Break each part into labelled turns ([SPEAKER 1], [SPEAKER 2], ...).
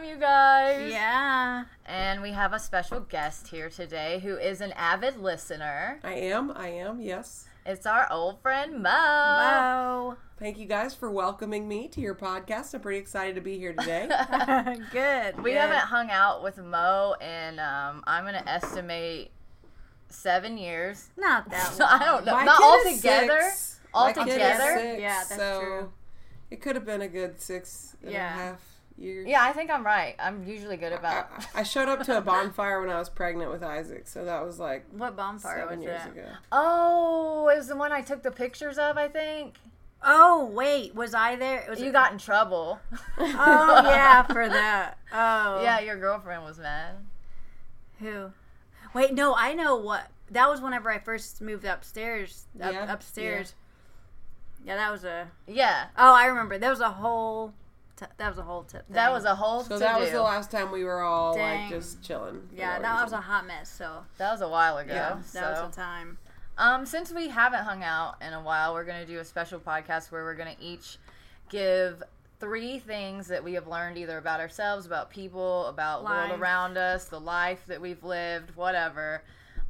[SPEAKER 1] time, you guys.
[SPEAKER 2] Yeah.
[SPEAKER 1] And we have a special guest here today who is an avid listener.
[SPEAKER 3] I am. I am. Yes.
[SPEAKER 1] It's our old friend Mo.
[SPEAKER 2] Mo.
[SPEAKER 3] Thank you guys for welcoming me to your podcast. I'm pretty excited to be here today.
[SPEAKER 2] good.
[SPEAKER 1] We
[SPEAKER 2] good.
[SPEAKER 1] haven't hung out with Mo in, um, I'm going to estimate seven years.
[SPEAKER 2] Not that
[SPEAKER 1] So
[SPEAKER 2] long.
[SPEAKER 1] I don't know.
[SPEAKER 3] My
[SPEAKER 1] Not
[SPEAKER 3] kid
[SPEAKER 1] all
[SPEAKER 3] is
[SPEAKER 1] together.
[SPEAKER 3] six.
[SPEAKER 1] All
[SPEAKER 3] My kid is
[SPEAKER 1] together?
[SPEAKER 3] six,
[SPEAKER 2] Yeah, that's
[SPEAKER 3] so
[SPEAKER 2] true.
[SPEAKER 3] It could have been a good six and a
[SPEAKER 2] Yeah.
[SPEAKER 3] half years.
[SPEAKER 1] Yeah, I think I'm right. I'm usually good
[SPEAKER 3] I,
[SPEAKER 1] about.
[SPEAKER 3] I showed up to a bonfire when I was pregnant with Isaac, so that was like
[SPEAKER 2] What bonfire
[SPEAKER 3] seven
[SPEAKER 2] was
[SPEAKER 3] years
[SPEAKER 2] that?
[SPEAKER 3] ago.
[SPEAKER 1] Oh, it was the one I took the pictures of, I think.
[SPEAKER 2] Oh wait, was I there? Was
[SPEAKER 1] You
[SPEAKER 2] it-
[SPEAKER 1] got in trouble.
[SPEAKER 2] Oh yeah, for that. Oh
[SPEAKER 1] Yeah, your girlfriend was mad.
[SPEAKER 2] Who? Wait, no, I know what. That was whenever I first moved upstairs. Up,
[SPEAKER 3] Yeah,
[SPEAKER 2] upstairs. Yeah. that was a.
[SPEAKER 1] Yeah,
[SPEAKER 2] Oh, I remember. That was a whole. T- that was a whole tip.
[SPEAKER 1] that was a whole.
[SPEAKER 3] So
[SPEAKER 1] to
[SPEAKER 3] that was the last time we were all
[SPEAKER 2] Dang.
[SPEAKER 3] like just chilling.
[SPEAKER 2] Yeah,
[SPEAKER 3] no
[SPEAKER 2] that was a hot mess. So
[SPEAKER 1] That was a while ago.
[SPEAKER 3] Yeah,
[SPEAKER 2] that
[SPEAKER 1] so.
[SPEAKER 2] was the time.
[SPEAKER 1] Um, since we haven't hung out in a while, we're gonna do a special podcast where we're gonna each give three things that we have learned either about ourselves, about people, about the
[SPEAKER 2] Life.
[SPEAKER 1] world around us, the life that we've lived, whatever,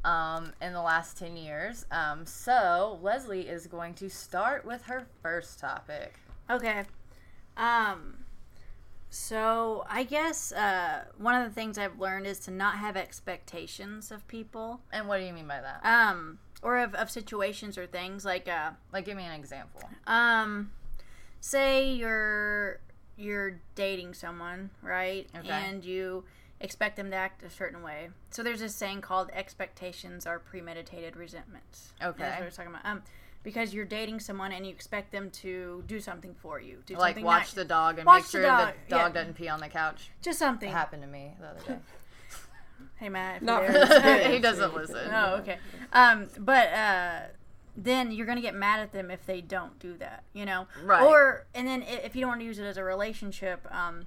[SPEAKER 1] um, in the last ten years. Um, so Leslie is going to start with her first topic.
[SPEAKER 2] Okay. Um so I guess uh one of the things I've learned is to not have expectations of people.
[SPEAKER 1] And what do you mean by that?
[SPEAKER 2] Um or of, of situations or things like uh
[SPEAKER 1] Like, give me an example.
[SPEAKER 2] um say you're you're dating someone, right?
[SPEAKER 1] Okay.
[SPEAKER 2] And you expect them to act a certain way. So there's this saying called expectations are premeditated resentments.
[SPEAKER 1] Okay.
[SPEAKER 2] That's what we're talking about. Um because you're dating someone and you expect them to do something for you. Do
[SPEAKER 1] Like,
[SPEAKER 2] something
[SPEAKER 1] watch
[SPEAKER 2] that-
[SPEAKER 1] the dog and
[SPEAKER 2] Watch
[SPEAKER 1] make
[SPEAKER 2] the
[SPEAKER 1] sure
[SPEAKER 2] dog,
[SPEAKER 1] the dog
[SPEAKER 2] yeah.
[SPEAKER 1] doesn't pee on the couch.
[SPEAKER 2] just something.
[SPEAKER 1] It happened to me the other day.
[SPEAKER 2] Hey Matt, if
[SPEAKER 3] Not
[SPEAKER 2] you're
[SPEAKER 3] for
[SPEAKER 2] there.
[SPEAKER 3] this kid.
[SPEAKER 1] he doesn't listen.
[SPEAKER 2] Oh, okay. Um, but uh, then you're gonna get mad at them if they don't do that, you know.
[SPEAKER 1] Right.
[SPEAKER 2] Or and then if you don't want to use it as a relationship, um,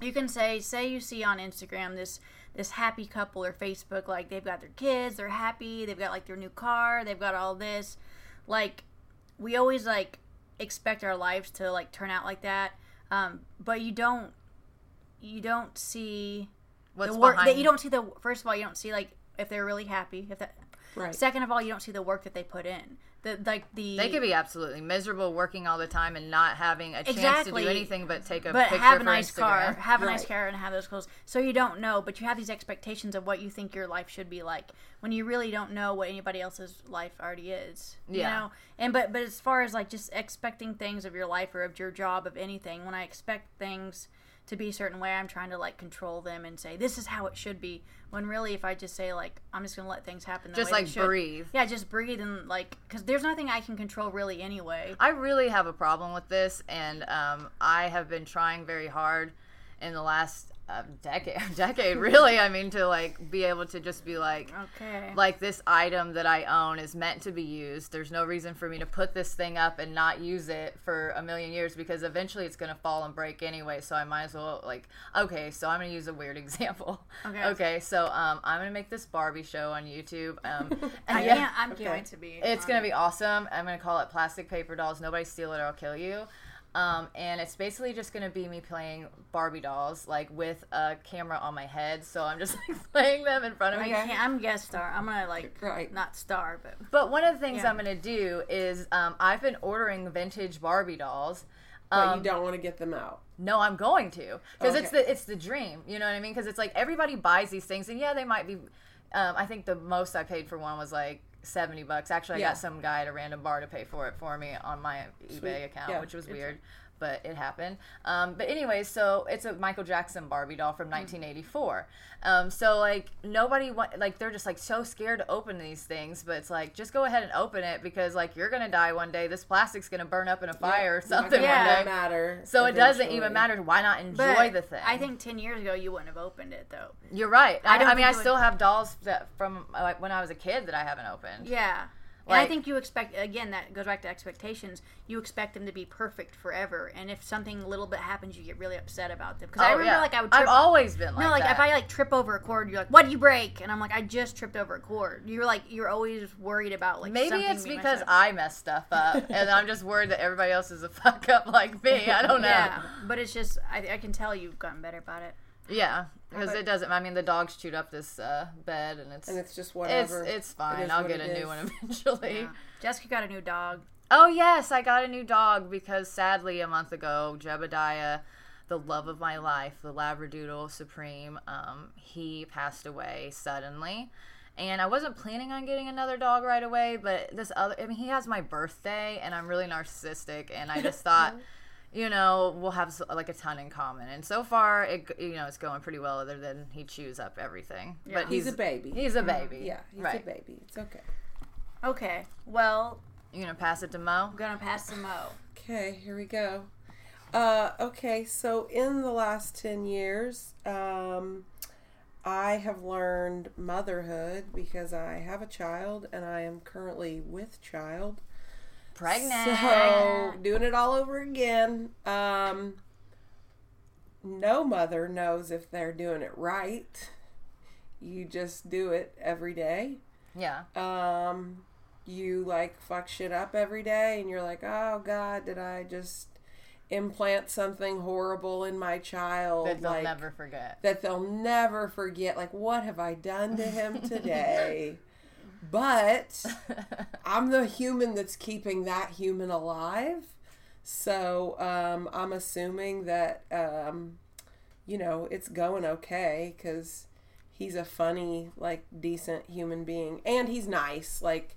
[SPEAKER 2] you can say, say you see on Instagram this this happy couple or Facebook, like they've got their kids, they're happy, they've got like their new car, they've got all this, like we always like expect our lives to like turn out like that, um, but you don't you don't see
[SPEAKER 1] What's
[SPEAKER 2] the work that you don't see the first of all you don't see like if they're really happy if that
[SPEAKER 3] right.
[SPEAKER 2] second of all you don't see the work that they put in the like the
[SPEAKER 1] They could be absolutely miserable working all the time and not having a chance to do anything but take a
[SPEAKER 2] but
[SPEAKER 1] picture
[SPEAKER 2] have a
[SPEAKER 1] for
[SPEAKER 2] nice car have a nice car and have those clothes. So you don't know but you have these expectations of what you think your life should be like when you really don't know what anybody else's life already is you
[SPEAKER 1] Yeah.
[SPEAKER 2] know? And but but as far as like just expecting things of your life or of your job of anything when i expect things to be a certain way i'm trying to like control them and say this is how it should be when really if i just say like i'm just gonna let things happen the
[SPEAKER 1] Just
[SPEAKER 2] way
[SPEAKER 1] like breathe.
[SPEAKER 2] yeah just breathe and like because there's nothing i can control really anyway
[SPEAKER 1] I really have a problem with this, and um, I have been trying very hard in the last uh, decade. a Decade, really. I mean, to like be able to just be like,
[SPEAKER 2] okay
[SPEAKER 1] like this item that I own is meant to be used. There's no reason for me to put this thing up and not use it for a million years because eventually it's going to fall and break anyway. So I might as well like okay, so I'm going to use a weird example.
[SPEAKER 2] Okay.
[SPEAKER 1] Okay, so um I'm going to make this Barbie show on YouTube. Um
[SPEAKER 2] I
[SPEAKER 1] yeah.
[SPEAKER 2] can't, i'm
[SPEAKER 3] Okay.
[SPEAKER 2] going to be
[SPEAKER 1] It's
[SPEAKER 2] on
[SPEAKER 1] gonna be awesome. I'm gonna call it Plastic Paper Dolls. Nobody steal it or I'll kill you. Um, and it's basically just gonna be me playing Barbie dolls, like with a camera on my head. So I'm just like playing them in front of me.
[SPEAKER 2] can't, I'm guest star. I'm gonna like
[SPEAKER 3] Right.
[SPEAKER 2] not star, but
[SPEAKER 1] But one of the things
[SPEAKER 2] Yeah.
[SPEAKER 1] I'm gonna do is um, I've been ordering vintage Barbie dolls.
[SPEAKER 3] But
[SPEAKER 1] Um,
[SPEAKER 3] you don't want to get them out.
[SPEAKER 1] no, I'm going to because it's the it's the dream. You know what I mean? Because it's like everybody buys these things, and yeah, they might be. Um, I think the most I paid for one was like seventy bucks. Actually, I
[SPEAKER 3] Yeah.
[SPEAKER 1] got some guy at a random bar to pay for it for me on my eBay account,
[SPEAKER 3] Yeah,
[SPEAKER 1] which was weird. But it happened. Um, but anyway, so it's a Michael Jackson Barbie doll from 1984. Um, so like nobody want like they're just like so scared to open these things, but it's like just go ahead and open it because like you're gonna die one day. This plastic's gonna burn up in a fire or something
[SPEAKER 2] Yeah.
[SPEAKER 1] one day.
[SPEAKER 3] matter.
[SPEAKER 1] So it doesn't even matter. Why not enjoy
[SPEAKER 2] but
[SPEAKER 1] the thing?
[SPEAKER 2] I think ten years ago you wouldn't have opened it though.
[SPEAKER 1] you're right.
[SPEAKER 2] I
[SPEAKER 1] I, I mean, I
[SPEAKER 2] it would-
[SPEAKER 1] still have dolls that from like when I was a kid that I haven't opened.
[SPEAKER 2] Yeah, And I think you expect again that goes back to expectations. You expect them to be perfect forever, and if something a little bit happens, you get really upset about them. Because I
[SPEAKER 1] Oh,
[SPEAKER 2] remember
[SPEAKER 1] yeah.
[SPEAKER 2] like I would. Trip,
[SPEAKER 1] I've always been like
[SPEAKER 2] no, like
[SPEAKER 1] that.
[SPEAKER 2] if I like trip over a cord, you're like, "What do you break?" And I'm like, "I just tripped over a cord." You're like, you're always worried about like
[SPEAKER 1] Maybe it's because. I mess stuff up, and I'm just worried that everybody else is a fuck up like me. I don't know.
[SPEAKER 2] Yeah, but it's just I, I can tell you've gotten better about it.
[SPEAKER 1] Yeah, because it doesn't. I mean, the dogs chewed up this uh, bed, and it's
[SPEAKER 3] And it's just whatever.
[SPEAKER 1] it's fine.
[SPEAKER 3] is
[SPEAKER 1] I'll get
[SPEAKER 3] it
[SPEAKER 1] a new
[SPEAKER 3] is.
[SPEAKER 1] one eventually.
[SPEAKER 2] Yeah. Jessica got a new dog.
[SPEAKER 1] Oh yes, I got a new dog because sadly a month ago, Jebediah, the love of my life, the Labradoodle Supreme, um, he passed away suddenly. And I wasn't planning on getting another dog right away, but this other, I mean, he has my birthday, and I'm really narcissistic, and I just thought, you know, we'll have like a ton in common. And so far, it, you know, it's going pretty well, other than he chews up everything. But
[SPEAKER 3] he's, a baby.
[SPEAKER 1] He's a baby.
[SPEAKER 3] yeah, he's
[SPEAKER 1] right.
[SPEAKER 3] a baby. It's okay.
[SPEAKER 2] Okay, well,
[SPEAKER 1] You gonna pass it to Mo?
[SPEAKER 2] I'm gonna pass to Mo.
[SPEAKER 3] Okay, here we go. Uh, okay, so in the last 10 years, um, I have learned motherhood because I have a child and I am currently with child.
[SPEAKER 1] Pregnant.
[SPEAKER 3] So, doing it all over again. Um, no mother knows if they're doing it right. You just do it every day.
[SPEAKER 1] yeah.
[SPEAKER 3] Um, you like fuck shit up every day, and you're like, oh god, did I just implant something horrible in my child?
[SPEAKER 1] That they'll
[SPEAKER 3] like,
[SPEAKER 1] never forget.
[SPEAKER 3] that they'll never forget. Like, what have I done to him today? But I'm the human that's keeping that human alive. So um, I'm assuming that, um, you know, it's going okay because he's a funny, like, decent human being. And he's nice. Like,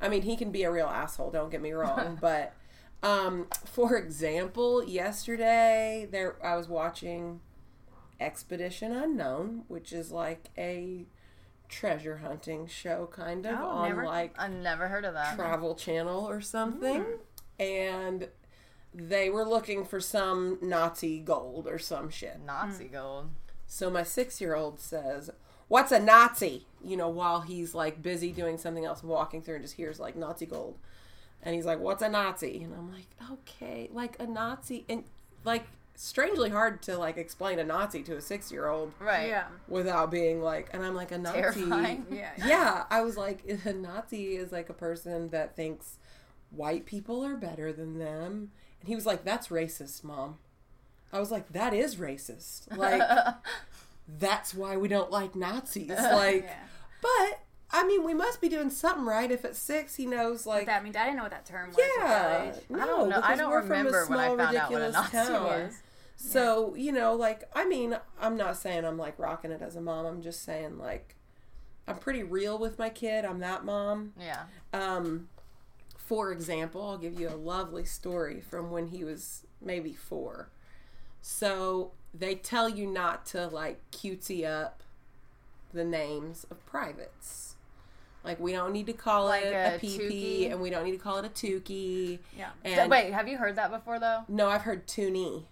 [SPEAKER 3] I mean, he can be a real asshole, don't get me wrong. but, um, for example, yesterday there I was watching Expedition Unknown, which is like a treasure hunting show kind of
[SPEAKER 2] Oh,
[SPEAKER 3] on
[SPEAKER 2] never-
[SPEAKER 3] like
[SPEAKER 1] I never heard of that.
[SPEAKER 3] Travel Channel or something. Hmm. And they were looking for some Nazi gold or some shit.
[SPEAKER 1] Nazi hmm. gold.
[SPEAKER 3] So my six year old says, What's a Nazi? You know, while he's like busy doing something else, walking through and just hears like Nazi gold. And he's like, What's a Nazi? And I'm like, Okay, like a Nazi. And like, strangely hard to like explain a Nazi to a six year old
[SPEAKER 1] Right.
[SPEAKER 2] Yeah,
[SPEAKER 3] without being like, and I'm like, A Nazi.
[SPEAKER 1] Terrifying.
[SPEAKER 2] yeah,
[SPEAKER 3] Yeah, I was like, a Nazi is like a person that thinks white people are better than them. And he was like, That's racist, mom. I was like, That is racist. Like, that's why we don't like Nazis. Like,
[SPEAKER 2] Yeah.
[SPEAKER 3] but I mean, we must be doing something right if at six he knows, like,
[SPEAKER 2] That means I didn't know what that term was.
[SPEAKER 3] yeah,
[SPEAKER 2] at
[SPEAKER 3] no,
[SPEAKER 1] I don't know. I
[SPEAKER 3] because
[SPEAKER 1] don't
[SPEAKER 3] we're from a
[SPEAKER 1] remember when I
[SPEAKER 3] small,
[SPEAKER 1] found out what a Nazi
[SPEAKER 3] town.
[SPEAKER 1] was.
[SPEAKER 3] So you know, like, I mean, I'm not saying I'm like rocking it as a mom. I'm just saying like, I'm pretty real with my kid. I'm that mom.
[SPEAKER 1] Yeah.
[SPEAKER 3] Um, for example, I'll give you a lovely story from when he was maybe four. So they tell you not to like cutesy up the names of privates. Like we don't need to call
[SPEAKER 1] Like
[SPEAKER 3] it
[SPEAKER 1] a
[SPEAKER 3] a PP, and we don't need to call it a Tukey.
[SPEAKER 2] Yeah.
[SPEAKER 3] And
[SPEAKER 1] Wait, have you heard that before though?
[SPEAKER 3] no, I've heard Toonie.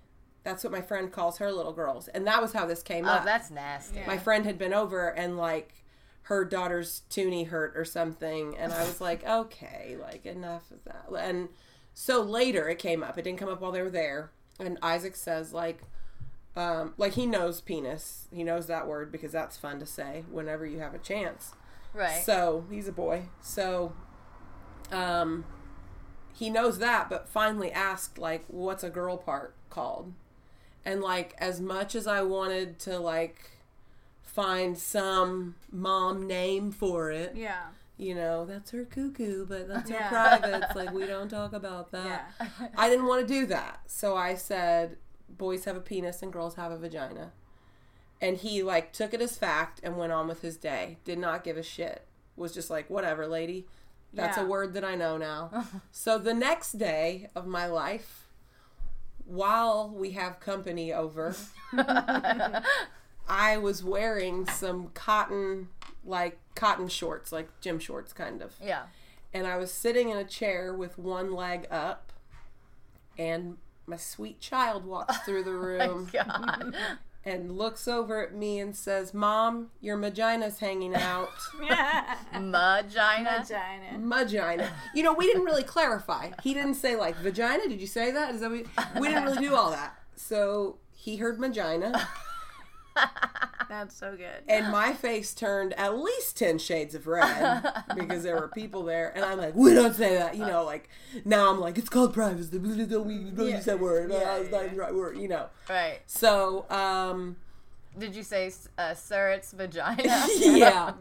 [SPEAKER 3] That's what my friend calls her little girls, and that was how this came up.
[SPEAKER 1] Oh,
[SPEAKER 3] up.
[SPEAKER 1] that's nasty.
[SPEAKER 2] Yeah.
[SPEAKER 3] my friend had been over and like her daughter's toonie hurt or something. And i was like okay like enough of that. And so later it came up. It didn't come up while they were there. And isaac says like um, like he knows penis. He knows that word because that's fun to say whenever you have a chance.
[SPEAKER 1] Right.
[SPEAKER 3] so he's a boy. So um he knows that but finally asked like what's a girl part called and like as much as i wanted to like find some mom name for it
[SPEAKER 2] Yeah.
[SPEAKER 3] you know that's her cuckoo but that's her
[SPEAKER 2] Yeah.
[SPEAKER 3] privates like we don't talk about that
[SPEAKER 2] Yeah.
[SPEAKER 3] i didn't want to do that so i said boys have a penis and girls have a vagina and he like took it as fact and went on with his day did not give a shit was just like whatever lady that's
[SPEAKER 2] Yeah.
[SPEAKER 3] a word that i know now so the next day of my life while we have company over i was wearing some cotton like cotton shorts like gym shorts kind of
[SPEAKER 1] yeah.
[SPEAKER 3] and I was sitting in a chair with one leg up, and my sweet child walks through the oh room,
[SPEAKER 1] God.
[SPEAKER 3] And looks over at me and says, "Mom, your vagina's hanging out."
[SPEAKER 1] Magina.
[SPEAKER 2] Vagina.
[SPEAKER 3] Vagina. You know, we didn't really clarify. He didn't say like vagina. Did you say that? Is that we, we didn't really do all that. So he heard vagina,
[SPEAKER 2] That's so good.
[SPEAKER 3] and my face turned at least ten shades of red because there were people there, and I'm like, we don't say that. You know, like now I'm like, it's called privacy. Don't we don't use that word?
[SPEAKER 2] Yeah,
[SPEAKER 3] Uh, it's not the right word. You know.
[SPEAKER 1] Right.
[SPEAKER 3] So, um,
[SPEAKER 1] Did you say, uh, sir, it's vagina?
[SPEAKER 3] yeah.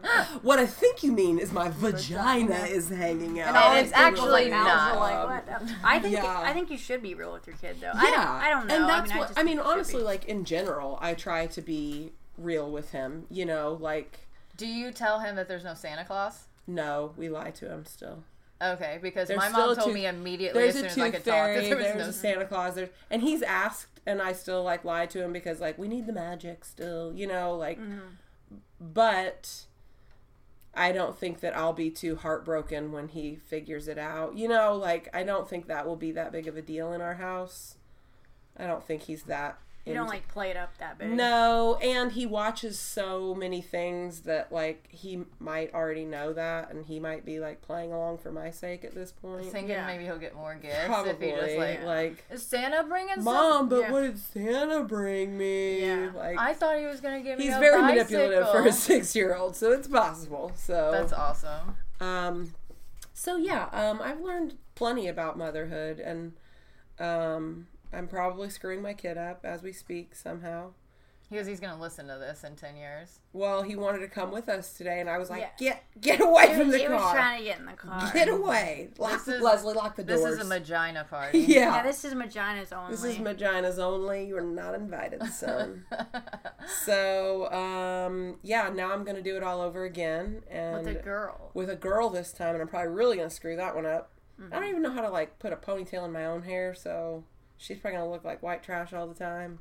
[SPEAKER 3] What I think you mean is my vagina is hanging out.
[SPEAKER 1] And it's
[SPEAKER 2] People
[SPEAKER 1] actually
[SPEAKER 2] like,
[SPEAKER 1] not.
[SPEAKER 2] like, what I think
[SPEAKER 3] Yeah.
[SPEAKER 2] I think you should be real with your kid though.
[SPEAKER 3] Yeah,
[SPEAKER 2] I don't. I don't know.
[SPEAKER 3] And that's
[SPEAKER 2] I mean,
[SPEAKER 3] what
[SPEAKER 2] I,
[SPEAKER 3] I mean.
[SPEAKER 2] think you should
[SPEAKER 3] Honestly,
[SPEAKER 2] be.
[SPEAKER 3] like in general, I try to be real with him. You know, like
[SPEAKER 1] Do you tell him that there's no Santa Claus?
[SPEAKER 3] no, we lie to him still.
[SPEAKER 1] Okay, because
[SPEAKER 3] There's
[SPEAKER 1] my mom told
[SPEAKER 3] tooth-
[SPEAKER 1] me immediately
[SPEAKER 3] There's
[SPEAKER 1] as
[SPEAKER 3] a
[SPEAKER 1] soon as I could talk that
[SPEAKER 3] fairy.
[SPEAKER 1] there was
[SPEAKER 3] There's
[SPEAKER 1] no
[SPEAKER 3] a Santa Claus. There's, and he's asked, and I still like lie to him because like we need the magic still. You know, like,
[SPEAKER 2] Mm-hmm.
[SPEAKER 3] but. I don't think that I'll be too heartbroken when he figures it out. You know, like I don't think that will be that big of a deal in our house. I don't think he's that.
[SPEAKER 2] You don't like play it up that big.
[SPEAKER 3] No, and he watches so many things that like he might already know that, and he might be like playing along for my sake at this point.
[SPEAKER 1] Thinking
[SPEAKER 2] Yeah.
[SPEAKER 1] maybe he'll get more gifts
[SPEAKER 3] Probably
[SPEAKER 1] if he just like,
[SPEAKER 3] like,
[SPEAKER 1] is Santa bringing
[SPEAKER 3] mom, but
[SPEAKER 2] Yeah.
[SPEAKER 3] what did Santa bring me?
[SPEAKER 2] Yeah.
[SPEAKER 3] Like
[SPEAKER 1] I thought he was gonna give me.
[SPEAKER 3] he's
[SPEAKER 1] a
[SPEAKER 3] very
[SPEAKER 1] bicycle.
[SPEAKER 3] manipulative for a six-year-old, so it's possible. So
[SPEAKER 1] That's awesome.
[SPEAKER 3] Um, so yeah, um, I've learned plenty about motherhood, and um, I'm probably screwing my kid up as we speak somehow.
[SPEAKER 1] Because he's gonna listen to this in ten years.
[SPEAKER 3] Well, he wanted to come with us today, and I was like,
[SPEAKER 2] Yeah.
[SPEAKER 3] "Get, get away
[SPEAKER 2] He,
[SPEAKER 3] from the
[SPEAKER 2] he was
[SPEAKER 3] car!
[SPEAKER 2] trying to get in the car.
[SPEAKER 3] Get away! Lock,
[SPEAKER 1] is-
[SPEAKER 3] Leslie, lock the
[SPEAKER 1] door.
[SPEAKER 3] This
[SPEAKER 1] is a vagina party.
[SPEAKER 3] yeah,
[SPEAKER 2] Yeah, this is Magina's only.
[SPEAKER 3] this is Maginas only. You are not invited, son. so, um, yeah, now I'm gonna do it all over again, and
[SPEAKER 2] with a girl.
[SPEAKER 3] with a girl this time, and I'm probably really gonna screw that one up. I
[SPEAKER 2] Mm-hmm.
[SPEAKER 3] don't even know how to like put a ponytail in my own hair, so she's probably gonna look like white trash all the time.